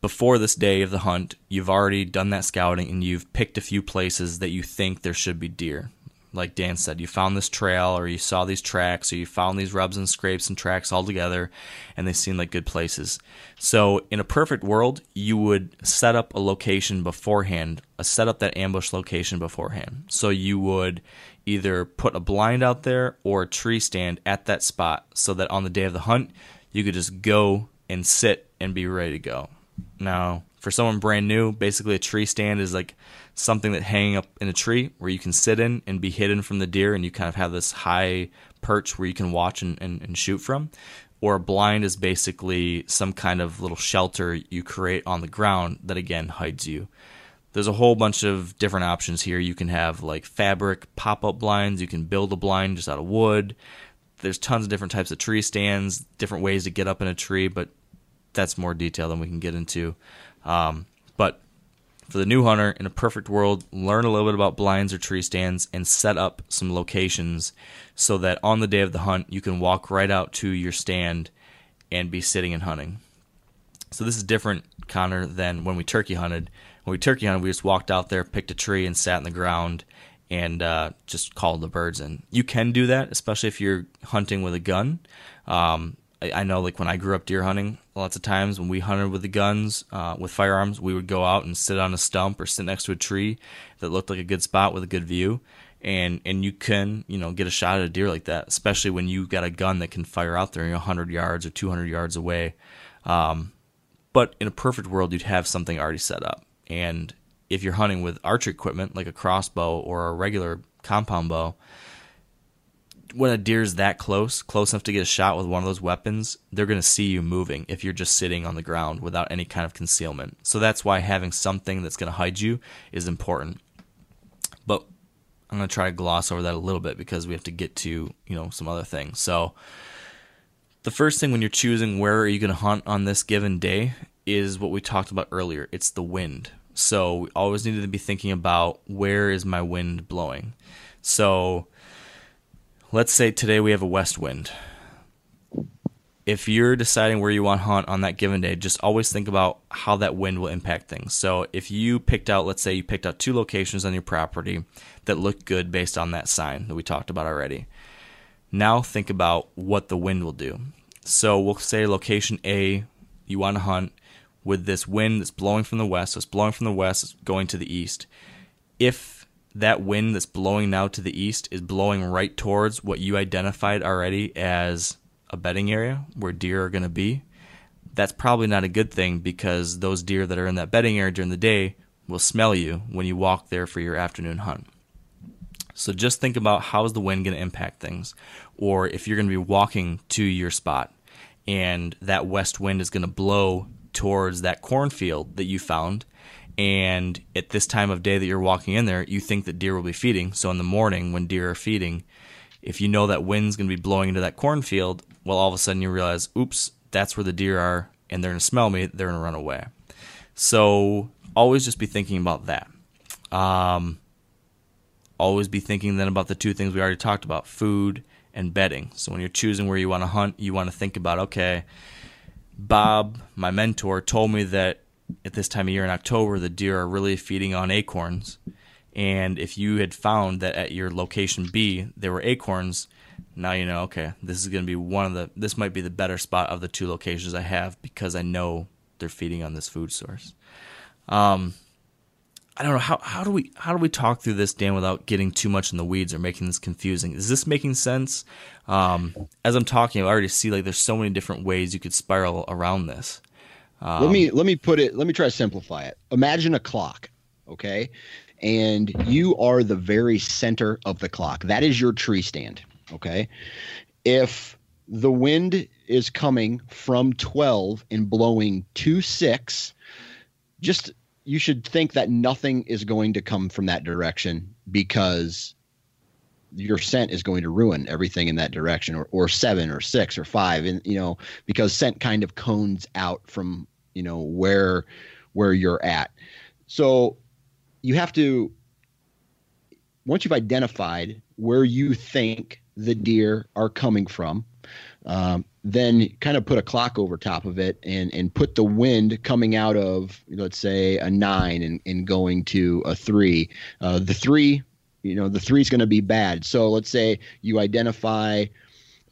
before this day of the hunt, you've already done that scouting and you've picked a few places that you think there should be deer like Dan said, you found this trail or you saw these tracks or you found these rubs and scrapes and tracks all together and they seem like good places. So, in a perfect world, you would set up a location beforehand, a set up that ambush location beforehand. So, you would either put a blind out there or a tree stand at that spot so that on the day of the hunt, you could just go and sit and be ready to go. Now, for someone brand new, basically a tree stand is like something that hanging up in a tree where you can sit in and be hidden from the deer and you kind of have this high perch where you can watch and, and, and shoot from. Or a blind is basically some kind of little shelter you create on the ground that again hides you. There's a whole bunch of different options here. You can have like fabric pop-up blinds. You can build a blind just out of wood. There's tons of different types of tree stands different ways to get up in a tree but that's more detail than we can get into. Um, for the new hunter, in a perfect world, learn a little bit about blinds or tree stands and set up some locations so that on the day of the hunt, you can walk right out to your stand and be sitting and hunting. So this is different, Connor, than when we turkey hunted. When we turkey hunted, we just walked out there, picked a tree, and sat in the ground and uh, just called the birds in. You can do that, especially if you're hunting with a gun. Um, I, know like when I grew up deer hunting, lots of times when we hunted with the guns, uh, with firearms, we would go out and sit on a stump or sit next to a tree that looked like a good spot with a good view. And, and you can you know get a shot at a deer like that, especially when you've got a gun that can fire out there you know, 100 yards or 200 yards away. Um, but in a perfect world, you'd have something already set up. And if you're hunting with archery equipment like a crossbow or a regular compound bow, when a deer's that close, close enough to get a shot with one of those weapons, they're going to see you moving if you're just sitting on the ground without any kind of concealment. So that's why having something that's going to hide you is important. But I'm going to try to gloss over that a little bit because we have to get to, you know, some other things. So the first thing when you're choosing where are you going to hunt on this given day is what we talked about earlier. It's the wind. So we always need to be thinking about where is my wind blowing. So let's say today we have a west wind. If you're deciding where you want to hunt on that given day, just always think about how that wind will impact things. So if you picked out, let's say you picked out two locations on your property that looked good based on that sign that we talked about already. Now think about what the wind will do. So we'll say location A, you want to hunt with this wind that's blowing from the west. So it's blowing from the west, it's going to the east. If that wind that's blowing now to the east is blowing right towards what you identified already as a bedding area where deer are going to be, that's probably not a good thing because those deer that are in that bedding area during the day will smell you when you walk there for your afternoon hunt. So just think about how is the wind going to impact things, or if you're going to be walking to your spot and that west wind is going to blow towards that cornfield that you found and at this time of day that you're walking in there, you think that deer will be feeding. So in the morning when deer are feeding, if you know that wind's going to be blowing into that cornfield, well, all of a sudden you realize, oops, that's where the deer are, and they're going to smell me, they're going to run away. So always just be thinking about that. Um, always be thinking then about the two things we already talked about food and bedding. So when you're choosing where you want to hunt, you want to think about, okay, Bob, my mentor, told me that at this time of year in October, the deer are really feeding on acorns. And if you had found that at your location B there were acorns, now you know, okay, this is going to be one of the, this might be the better spot of the two locations I have because I know they're feeding on this food source. Um, I don't know how how do we how do we talk through this, Dan, without getting too much in the weeds or making this confusing? Is this making sense? Um, as I'm talking, I already see like there's so many different ways you could spiral around this. Um, let me let me put it. Let me try to simplify it. Imagine a clock, okay, and you are the very center of the clock. That is your tree stand, okay. If the wind is coming from 12 and blowing to 6 just you should think that nothing is going to come from that direction because your scent is going to ruin everything in that direction or, or seven or six or five and you know because scent kind of cones out from you know where where you're at. So you have to once you've identified where you think the deer are coming from um, then kind of put a clock over top of it and and put the wind coming out of let's say a nine and, and going to a three. Uh, the three you know the three is going to be bad. So let's say you identify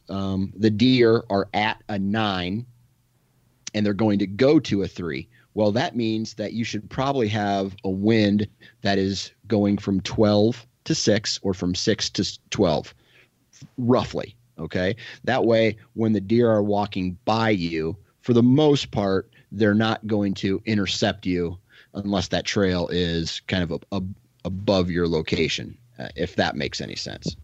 um, the deer are at a nine and they're going to go to a three. Well that means that you should probably have a wind that is going from 12 to 6 or from 6 to 12 roughly okay? That way when the deer are walking by you for the most part they're not going to intercept you unless that trail is kind of a, a, above your location if that makes any sense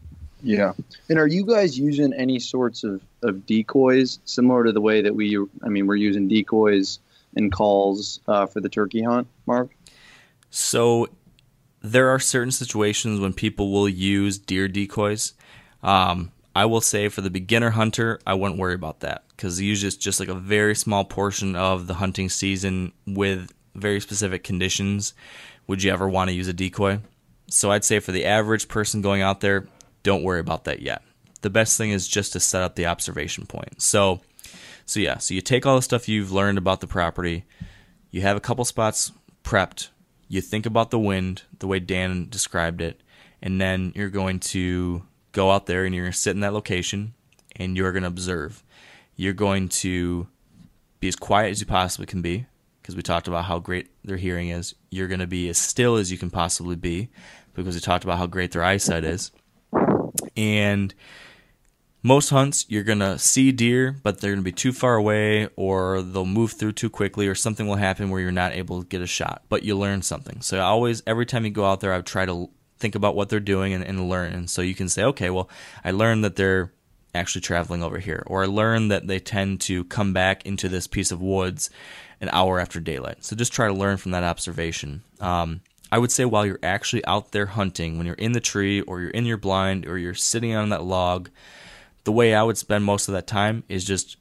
Yeah. And are you guys using any sorts of, of decoys similar to the way that we, I mean, we're using decoys and calls uh, for the turkey hunt, Mark? So there are certain situations when people will use deer decoys. Um, I will say for the beginner hunter, I wouldn't worry about that because usually it's just like a very small portion of the hunting season with very specific conditions. Would you ever want to use a decoy? So I'd say for the average person going out there, don't worry about that yet. The best thing is just to set up the observation point. So, so yeah, so you take all the stuff you've learned about the property, you have a couple spots prepped, you think about the wind, the way Dan described it, and then you're going to go out there and you're going to sit in that location and you're going to observe. You're going to be as quiet as you possibly can be because we talked about how great their hearing is. You're going to be as still as you can possibly be because we talked about how great their eyesight is. And most hunts, you're going to see deer, but they're going to be too far away or they'll move through too quickly or something will happen where you're not able to get a shot, but you learn something. So, I always, every time you go out there, I try to think about what they're doing and, and learn. And so you can say, okay, well, I learned that they're actually traveling over here, or I learned that they tend to come back into this piece of woods an hour after daylight. So just try to learn from that observation. Um, I would say while you're actually out there hunting, when you're in the tree or you're in your blind or you're sitting on that log, the way I would spend most of that time is just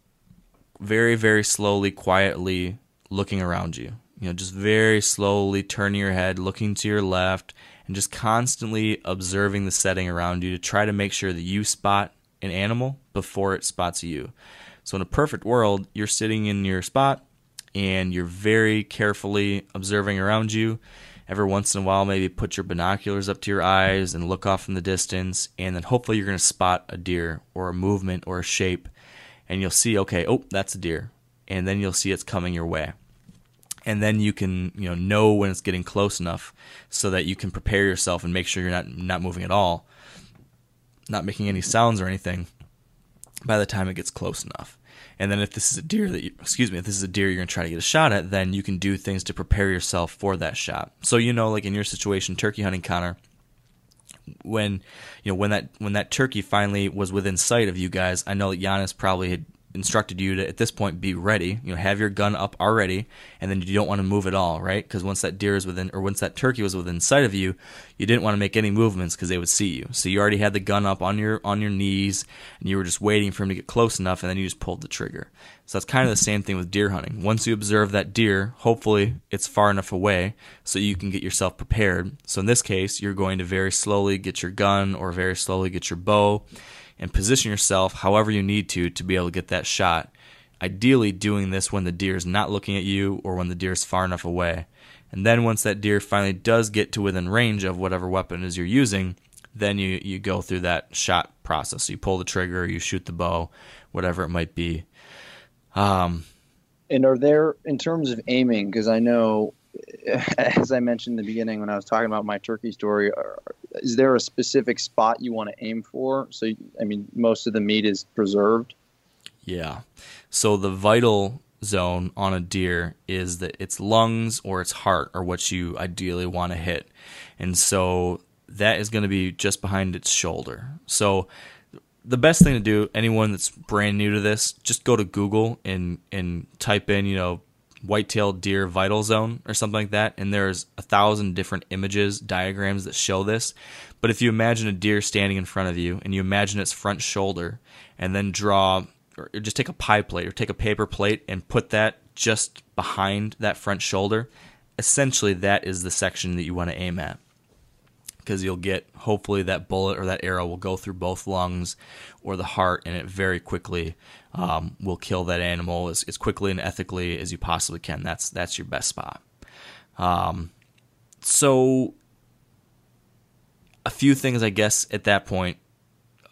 very, very slowly, quietly looking around you. You know, just very slowly turning your head, looking to your left, and just constantly observing the setting around you to try to make sure that you spot an animal before it spots you. So, in a perfect world, you're sitting in your spot and you're very carefully observing around you. Every once in a while, maybe put your binoculars up to your eyes and look off in the distance, and then hopefully you're going to spot a deer or a movement or a shape, and you'll see, okay, oh, that's a deer, and then you'll see it's coming your way. And then you can you know know when it's getting close enough so that you can prepare yourself and make sure you're not not moving at all not making any sounds or anything by the time it gets close enough and then if this is a deer that you, excuse me if this is a deer you're to try to get a shot at then you can do things to prepare yourself for that shot. So you know like in your situation turkey hunting connor when you know when that when that turkey finally was within sight of you guys i know that Giannis probably had instructed you to at this point be ready. You know have your gun up already and then you don't want to move at all right? Because once that deer is within or once that turkey was within sight of you you didn't want to make any movements because they would see you. So you already had the gun up on your on your knees and you were just waiting for him to get close enough and then you just pulled the trigger. So that's kind of the same thing with deer hunting. Once you observe that deer hopefully it's far enough away so you can get yourself prepared. So in this case you're going to very slowly get your gun or very slowly get your bow and position yourself however you need to to be able to get that shot. Ideally, doing this when the deer is not looking at you or when the deer is far enough away. And then once that deer finally does get to within range of whatever weapon is you're using, then you, you go through that shot process. You pull the trigger, you shoot the bow, whatever it might be. Um, And are there, in terms of aiming, because I know, *laughs* as I mentioned in the beginning when I was talking about my turkey story, uh, is there a specific spot you want to aim for? So, I mean, most of the meat is preserved. Yeah. So the vital zone on a deer is that its lungs or its heart are what you ideally want to hit. And so that is going to be just behind its shoulder. So the best thing to do, anyone that's brand new to this, just go to Google and and type in, you know, white-tailed deer vital zone or something like that, and there's a thousand different images, diagrams that show this. But if you imagine a deer standing in front of you and you imagine its front shoulder, and then draw or just take a pie plate or take a paper plate and put that just behind that front shoulder, essentially that is the section that you want to aim at because you'll get hopefully that bullet or that arrow will go through both lungs or the heart and it very quickly um, will kill that animal as, as quickly and ethically as you possibly can. That's that's your best spot. Um, so a few things i guess at that point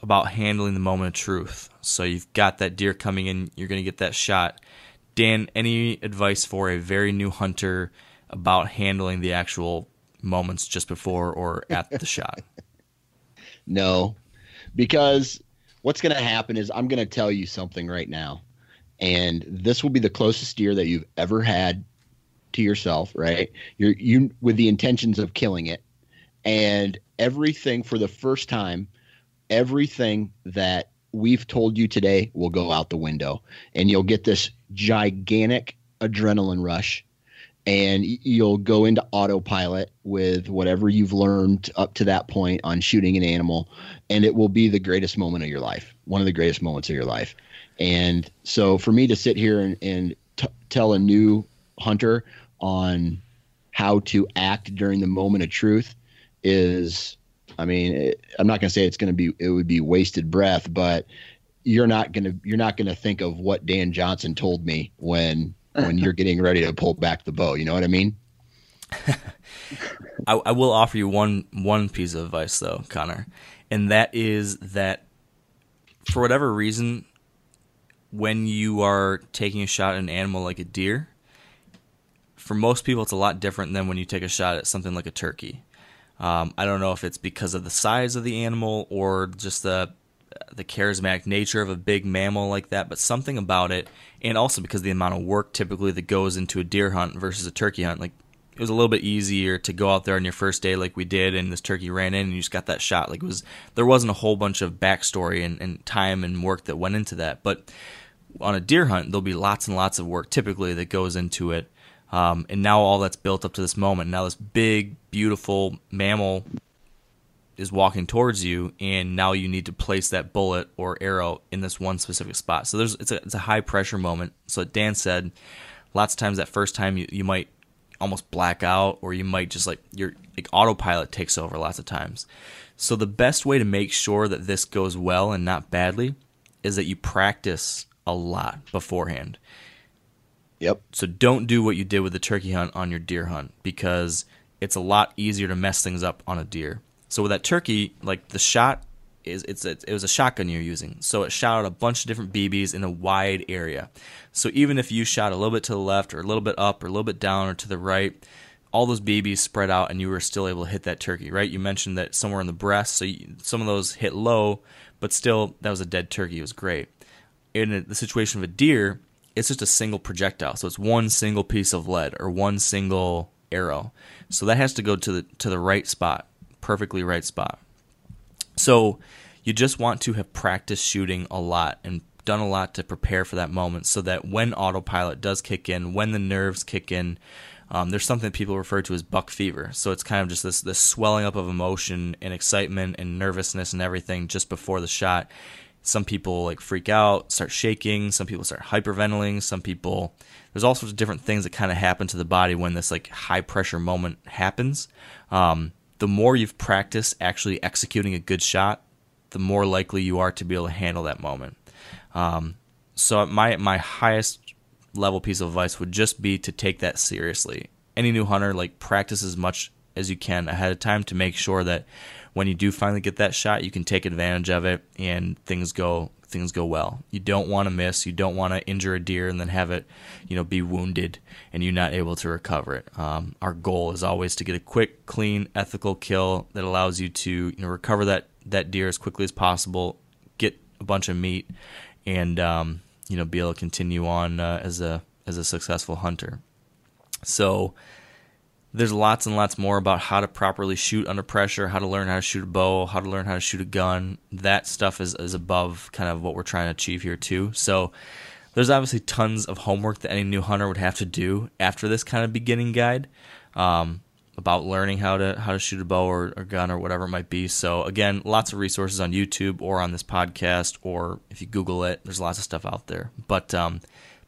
about handling the moment of truth. So you've got that deer coming in you're going to get that shot. Dan any advice for a very new hunter about handling the actual moments just before or at the *laughs* shot? No, because what's going to happen is I'm going to tell you something right now, and this will be the closest deer that you've ever had to yourself. Right? You're you with the intentions of killing it, and everything for the first time, everything that we've told you today will go out the window, and you'll get this gigantic adrenaline rush and you'll go into autopilot with whatever you've learned up to that point on shooting an animal and it will be the greatest moment of your life one of the greatest moments of your life. And so for me to sit here and, and t- tell a new hunter on how to act during the moment of truth is i mean it, i'm not going to say it's going to be it would be wasted breath but you're not going to you're not going to think of what dan johnson told me when when you're getting ready to pull back the bow. You know what I mean? *laughs* I, I, will offer you one one piece of advice though, Connor, and that is that for whatever reason, when you are taking a shot at an animal like a deer, for most people it's a lot different than when you take a shot at something like a turkey. Um, I don't know if it's because of the size of the animal or just the the charismatic nature of a big mammal like that, but something about it, and also because the amount of work typically that goes into a deer hunt versus a turkey hunt, like it was a little bit easier to go out there on your first day like we did and this turkey ran in and you just got that shot. Like it was there wasn't a whole bunch of backstory and, and time and work that went into that. But on a deer hunt there'll be lots and lots of work typically that goes into it. Um, and now all that's built up to this moment. Now this big beautiful mammal is walking towards you, and now you need to place that bullet or arrow in this one specific spot. So there's it's a, it's a high pressure moment. So Dan said, lots of times that first time you, you might almost black out, or you might just like your like autopilot takes over lots of times. So the best way to make sure that this goes well and not badly is that you practice a lot beforehand. Yep. So don't do what you did with the turkey hunt on your deer hunt because it's a lot easier to mess things up on a deer. So with that turkey, like the shot is it's it was a shotgun you're using, so it shot out a bunch of different BBs in a wide area. So even if you shot a little bit to the left or a little bit up or a little bit down or to the right, all those BBs spread out and you were still able to hit that turkey, right? You mentioned that somewhere in the breast, so you, some of those hit low, but still that was a dead turkey. It was great. In the situation of a deer, it's just a single projectile, so it's one single piece of lead or one single arrow. So that has to go to the to the right spot perfectly right spot. So you just want to have practiced shooting a lot and done a lot to prepare for that moment so that when autopilot does kick in, when the nerves kick in, um, there's something people refer to as buck fever. So it's kind of just this this swelling up of emotion and excitement and nervousness and everything just before the shot. Some people like freak out, start shaking. Some people start hyperventilating. Some people there's all sorts of different things that kind of happen to the body when this like high pressure moment happens. Um, the more you've practiced actually executing a good shot, the more likely you are to be able to handle that moment. Um, so my my highest level piece of advice would just be to take that seriously. Any new hunter like practice as much as you can ahead of time to make sure that when you do finally get that shot, you can take advantage of it and things go things go well. You don't want to miss. You don't want to injure a deer and then have it, you know, be wounded and you're not able to recover it. Um, our goal is always to get a quick, clean, ethical kill that allows you to, you know, recover that that deer as quickly as possible, get a bunch of meat, and um, you know, be able to continue on uh, as a as a successful hunter. So there's lots and lots more about how to properly shoot under pressure, how to learn how to shoot a bow, how to learn how to shoot a gun. That stuff is, is above kind of what we're trying to achieve here too. So there's obviously tons of homework that any new hunter would have to do after this kind of beginning guide um, about learning how to how to shoot a bow or, a gun or whatever it might be. So again, lots of resources on YouTube or on this podcast, or if you Google it, there's lots of stuff out there. But um,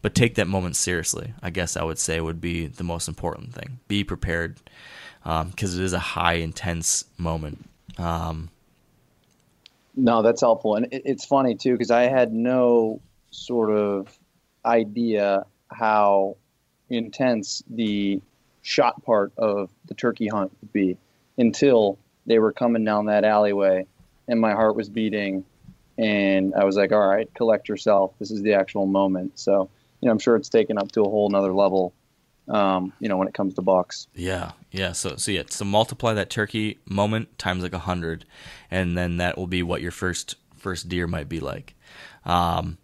but take that moment seriously. I guess I would say would be the most important thing. Be prepared because it is a high intense moment. Um, No, that's helpful, and it, it's funny too because I had no sort of idea how intense the shot part of the turkey hunt would be until they were coming down that alleyway, and my heart was beating, and I was like, "All right, collect yourself. This is the actual moment." So, you know, I'm sure it's taken up to a whole nother level. Um, you know, when it comes to bucks. Yeah, yeah. So, so yeah. So multiply that turkey moment times like a hundred, and then that will be what your first first deer might be like. Um,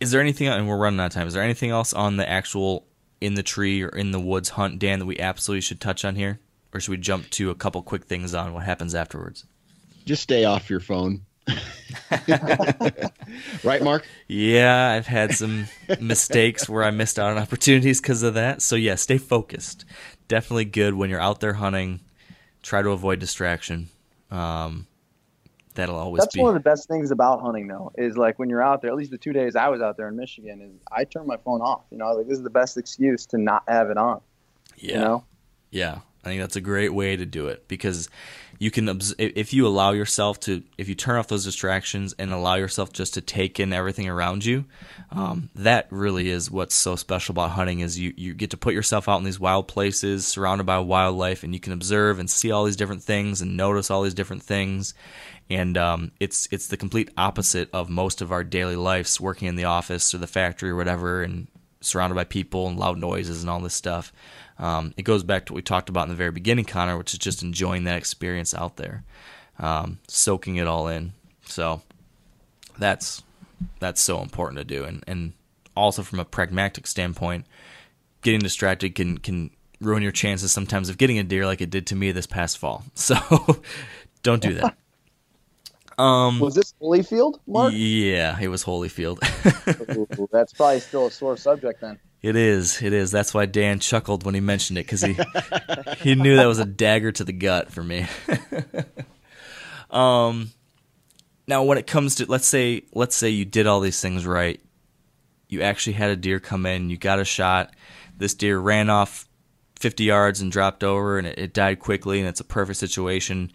is there anything? And we're running out of time. Is there anything else on the actual in the tree or in the woods hunt, Dan, that we absolutely should touch on here, or should we jump to a couple quick things on what happens afterwards? Just stay off your phone. *laughs* right, Mark? Yeah, I've had some mistakes where I missed out on opportunities because of that. So yeah, stay focused. Definitely good when you're out there hunting. Try to avoid distraction. Um, that'll always That's be. one of the best things about hunting, though, is like when you're out there. At least the two days I was out there in Michigan, is I turned my phone off. You know, like this is the best excuse to not have it on. yeah, You know, yeah. I think that's a great way to do it because you can if you allow yourself to if you turn off those distractions and allow yourself just to take in everything around you um, that really is what's so special about hunting is you, you get to put yourself out in these wild places surrounded by wildlife and you can observe and see all these different things and notice all these different things. And um, it's it's the complete opposite of most of our daily lives working in the office or the factory or whatever and surrounded by people and loud noises and all this stuff um, it goes back to what we talked about in the very beginning, Connor, which is just enjoying that experience out there, um, soaking it all in. So that's that's so important to do, and and also from a pragmatic standpoint, getting distracted can can ruin your chances sometimes of getting a deer, like it did to me this past fall. *laughs* So don't do that. Um, was this Holyfield, Mark? yeah, it was Holyfield. Ooh, that's probably still a sore subject then. It is. It is. That's why Dan chuckled when he mentioned it because he he knew that was a dagger to the gut for me. *laughs* um, now when it comes to let's say let's say you did all these things right, you actually had a deer come in, you got a shot. This deer ran off 50 yards and dropped over, and it, it died quickly, and it's a perfect situation.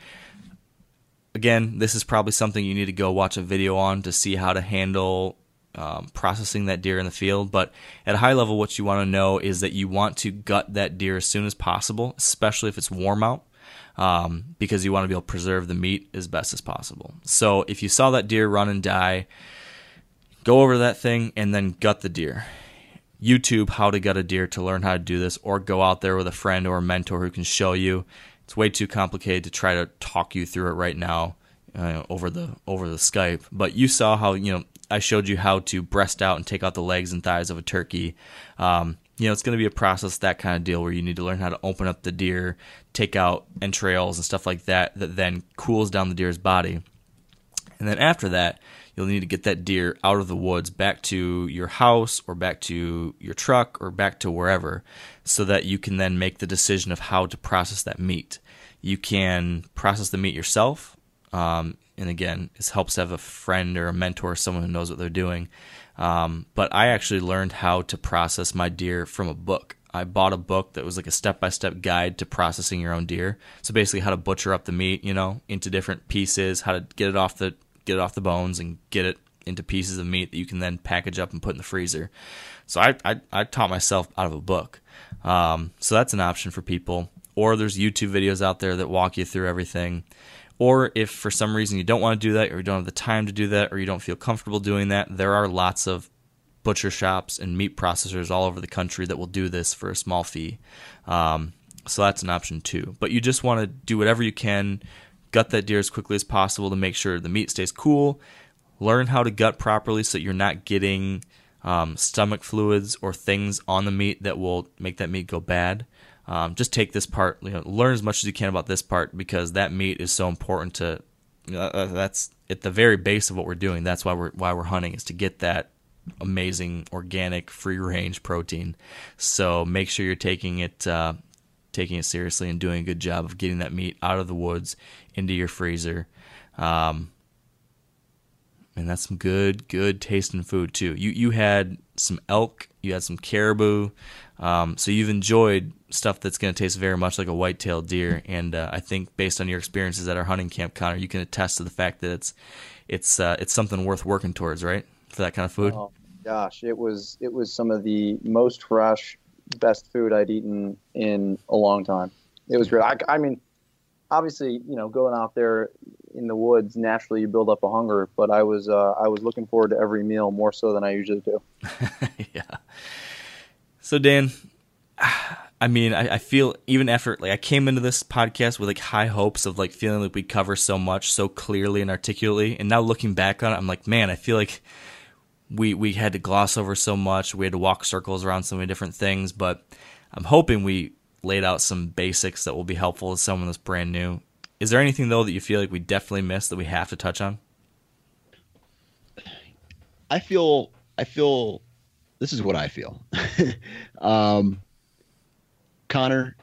Again, this is probably something you need to go watch a video on to see how to handle um, processing that deer in the field. But at a high level, what you want to know is that you want to gut that deer as soon as possible, especially if it's warm out, um, because you want to be able to preserve the meat as best as possible. So if you saw that deer run and die, go over that thing and then gut the deer. YouTube how to gut a deer to learn how to do this, or go out there with a friend or a mentor who can show you. It's way too complicated to try to talk you through it right now uh, over the over the Skype. But you saw how you know I showed you how to breast out and take out the legs and thighs of a turkey. Um, you know, it's going to be a process, that kind of deal, where you need to learn how to open up the deer, take out entrails and stuff like that, that then cools down the deer's body. And then after that, you'll need to get that deer out of the woods back to your house or back to your truck or back to wherever so that you can then make the decision of how to process that meat. You can process the meat yourself. Um, and again, it helps to have a friend or a mentor, someone who knows what they're doing. Um, but I actually learned how to process my deer from a book. I bought a book that was like a step by step guide to processing your own deer. So basically, how to butcher up the meat, you know, into different pieces, how to get it off the get it off the bones and get it into pieces of meat that you can then package up and put in the freezer. So I I, I taught myself out of a book. Um, so that's an option for people. Or there's YouTube videos out there that walk you through everything. Or if for some reason you don't want to do that, or you don't have the time to do that, or you don't feel comfortable doing that, there are lots of butcher shops and meat processors all over the country that will do this for a small fee. Um, so that's an option too. But you just want to do whatever you can, gut that deer as quickly as possible to make sure the meat stays cool. Learn how to gut properly so you're not getting um, stomach fluids or things on the meat that will make that meat go bad. Um, just take this part, you know, learn as much as you can about this part because that meat is so important to. Uh, that's at the very base of what we're doing. That's why we're why we're hunting is to get that amazing organic free range protein. So make sure you're taking it uh, taking it seriously and doing a good job of getting that meat out of the woods into your freezer. Um, and that's some good, good tasting food too. You you had some elk, you had some caribou, um, so you've enjoyed stuff that's going to taste very much like a white-tailed deer. And uh, I think based on your experiences at our hunting camp, Connor, you can attest to the fact that it's it's uh, it's something worth working towards, right? For that kind of food. Oh gosh, it was it was some of the most fresh, best food I'd eaten in a long time. It was great. I, I mean, obviously, you know, going out there in the woods, naturally you build up a hunger. But I was uh, I was looking forward to every meal more so than I usually do. *laughs* yeah. So Dan, I mean, I, I, feel even after like I came into this podcast with like high hopes of like feeling like we cover so much so clearly and articulately, and now looking back on it, I'm like, man, I feel like we we had to gloss over so much. We had to walk circles around so many different things, but I'm hoping we laid out some basics that will be helpful to someone that's brand new. Is there anything though that you feel like we definitely missed that we have to touch on? I feel I feel this is what I feel. *laughs* um, Connor,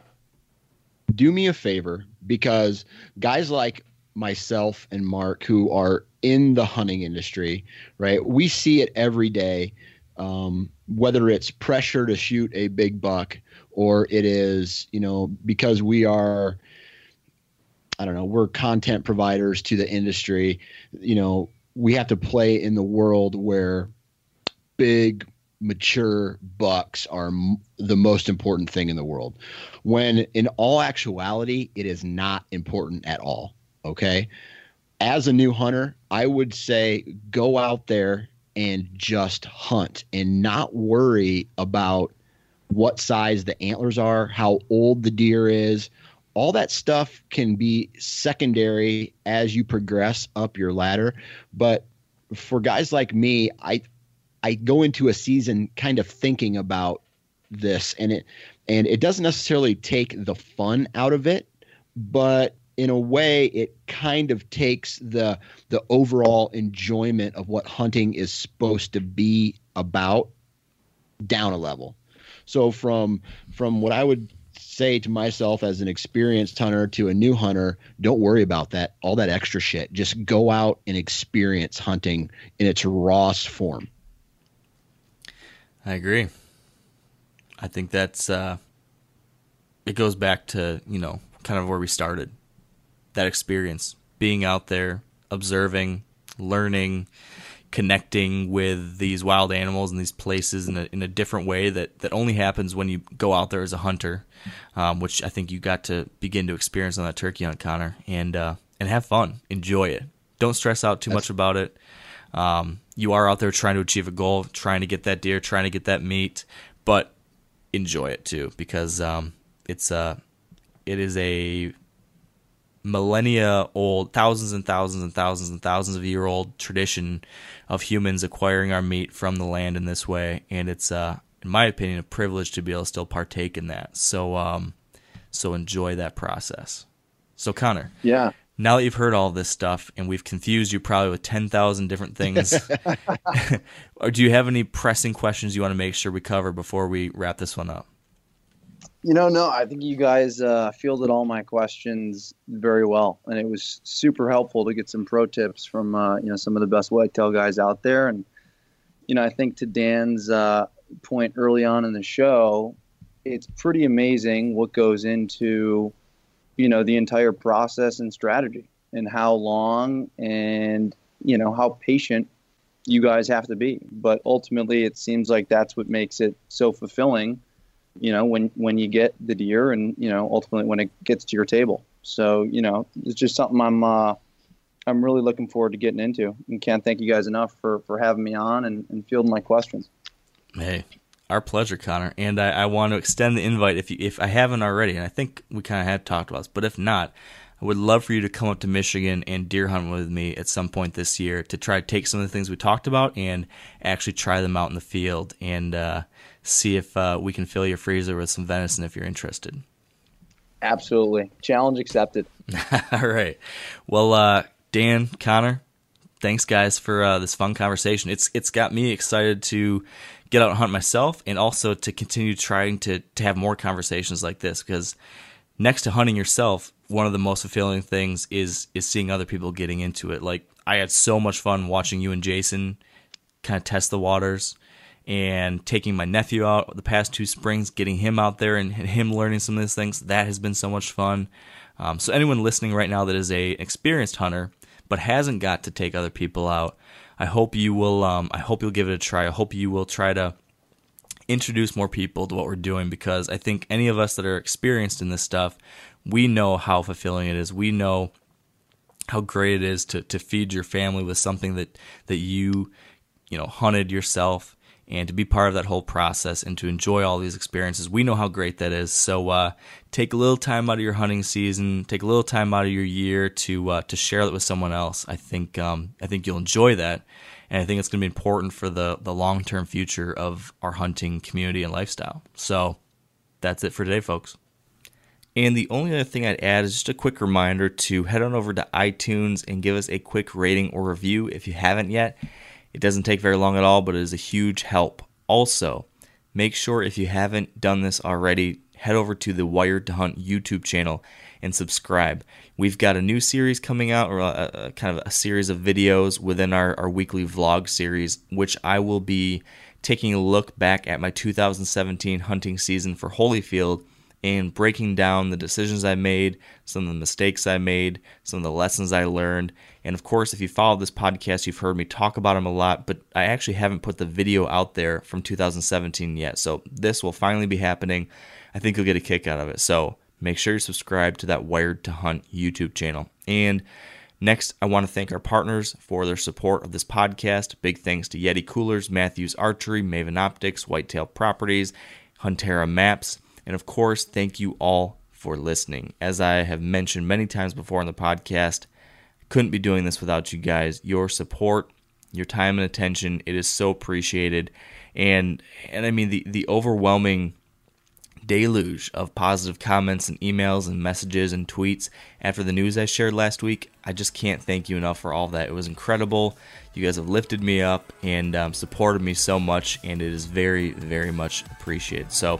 do me a favor because guys like myself and Mark, who are in the hunting industry, right? We see it every day. Um, whether it's pressure to shoot a big buck or it is, you know, because we are, I don't know, we're content providers to the industry, you know, we have to play in the world where big mature bucks are m- the most important thing in the world when in all actuality it is not important at all okay? As a new hunter i would say go out there and just hunt and not worry about what size the antlers are how old the deer is. All that stuff can be secondary as you progress up your ladder. But for guys like me i I go into a season kind of thinking about this and it and it doesn't necessarily take the fun out of it, but in a way it kind of takes the the overall enjoyment of what hunting is supposed to be about down a level. So from from what I would say to myself as an experienced hunter to a new hunter, don't worry about that all that extra shit. Just go out and experience hunting in its rawest form. I agree. I think that's uh, it goes back to you know kind of where we started. That experience, being out there, observing, learning, connecting with these wild animals and these places in a, in a different way that, that only happens when you go out there as a hunter, um, which I think you got to begin to experience on that turkey hunt, Connor, and uh, and have fun, enjoy it. Don't stress out too much about it. Um, you are out there trying to achieve a goal, trying to get that deer, trying to get that meat, but enjoy it too because um, it's a uh, it is a millennia old, thousands and thousands and thousands and thousands of year old tradition of humans acquiring our meat from the land in this way, and it's uh, in my opinion a privilege to be able to still partake in that. So um, so enjoy that process. So Connor, yeah, now that you've heard all this stuff and we've confused you probably with 10,000 different things, *laughs* *laughs* or do you have any pressing questions you want to make sure we cover before we wrap this one up? You know, no, I think you guys uh, fielded all my questions very well, and it was super helpful to get some pro tips from uh, you know some of the best whitetail guys out there. And you know, I think to Dan's uh, point early on in the show, it's pretty amazing what goes into you know the entire process and strategy and how long and you know how patient you guys have to be but ultimately it seems like that's what makes it so fulfilling you know when when you get the deer and you know ultimately when it gets to your table. So you know it's just something i'm uh i'm really looking forward to getting into. And can't thank you guys enough for for having me on and, and fielding my questions. Hey our pleasure, Connor. And I, I want to extend the invite if you, if I haven't already, and I think we kind of had talked about this, but if not, I would love for you to come up to Michigan and deer hunt with me at some point this year to try to take some of the things we talked about and actually try them out in the field. And uh, see if uh, we can fill your freezer with some venison if you're interested. Absolutely. Challenge accepted. *laughs* All right. Well, uh, Dan, Connor, thanks guys for uh, this fun conversation. It's it's got me excited to get out and hunt myself, and also to continue trying to to have more conversations like this because next to hunting yourself, one of the most fulfilling things is is seeing other people getting into it. Like I had so much fun watching you and Jason kind of test the waters and taking my nephew out the past two springs, getting him out there and him learning some of these things. That has been so much fun. Um, so anyone listening right now that is a experienced hunter but hasn't got to take other people out, I hope you will. Um, I hope you'll give it a try. I hope you will try to introduce more people to what we're doing because I think any of us that are experienced in this stuff, we know how fulfilling it is. We know how great it is to, to feed your family with something that, that you, you know, hunted yourself and to be part of that whole process and to enjoy all these experiences. We know how great that is. So uh, take a little time out of your hunting season, take a little time out of your year to uh, to share that with someone else. I think um, I think you'll enjoy that, and I think it's going to be important for the the long term future of our hunting community and lifestyle. So that's it for today, folks. And the only other thing I'd add is just a quick reminder to head on over to iTunes and give us a quick rating or review if you haven't yet. It doesn't take very long at all, but it is a huge help. Also, make sure if you haven't done this already, head over to the Wired to Hunt YouTube channel and subscribe. We've got a new series coming out, or a, a, kind of a series of videos within our, our weekly vlog series, which I will be taking a look back at my 2017 hunting season for Holyfield and breaking down the decisions I made, some of the mistakes I made, some of the lessons I learned. And of course, if you follow this podcast, you've heard me talk about them a lot, but I actually haven't put the video out there from 2017 yet. So this will finally be happening. I think you'll get a kick out of it. So make sure you subscribe to that Wired to Hunt YouTube channel. And Next, I want to thank our partners for their support of this podcast. Big thanks to Yeti Coolers, Mathews Archery, Maven Optics, Whitetail Properties, Huntera Maps, and of course, thank you all for listening. As I have mentioned many times before on the podcast, couldn't be doing this without you guys. Your support, your time and attention, it is so appreciated. And and I mean the the overwhelming deluge of positive comments and emails and messages and tweets after the news I shared last week. I just can't thank you enough for all that. It was incredible. You guys have lifted me up and um, supported me so much, and it is very, very much appreciated. So,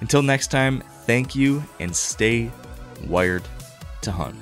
until next time, thank you and stay wired to hunt.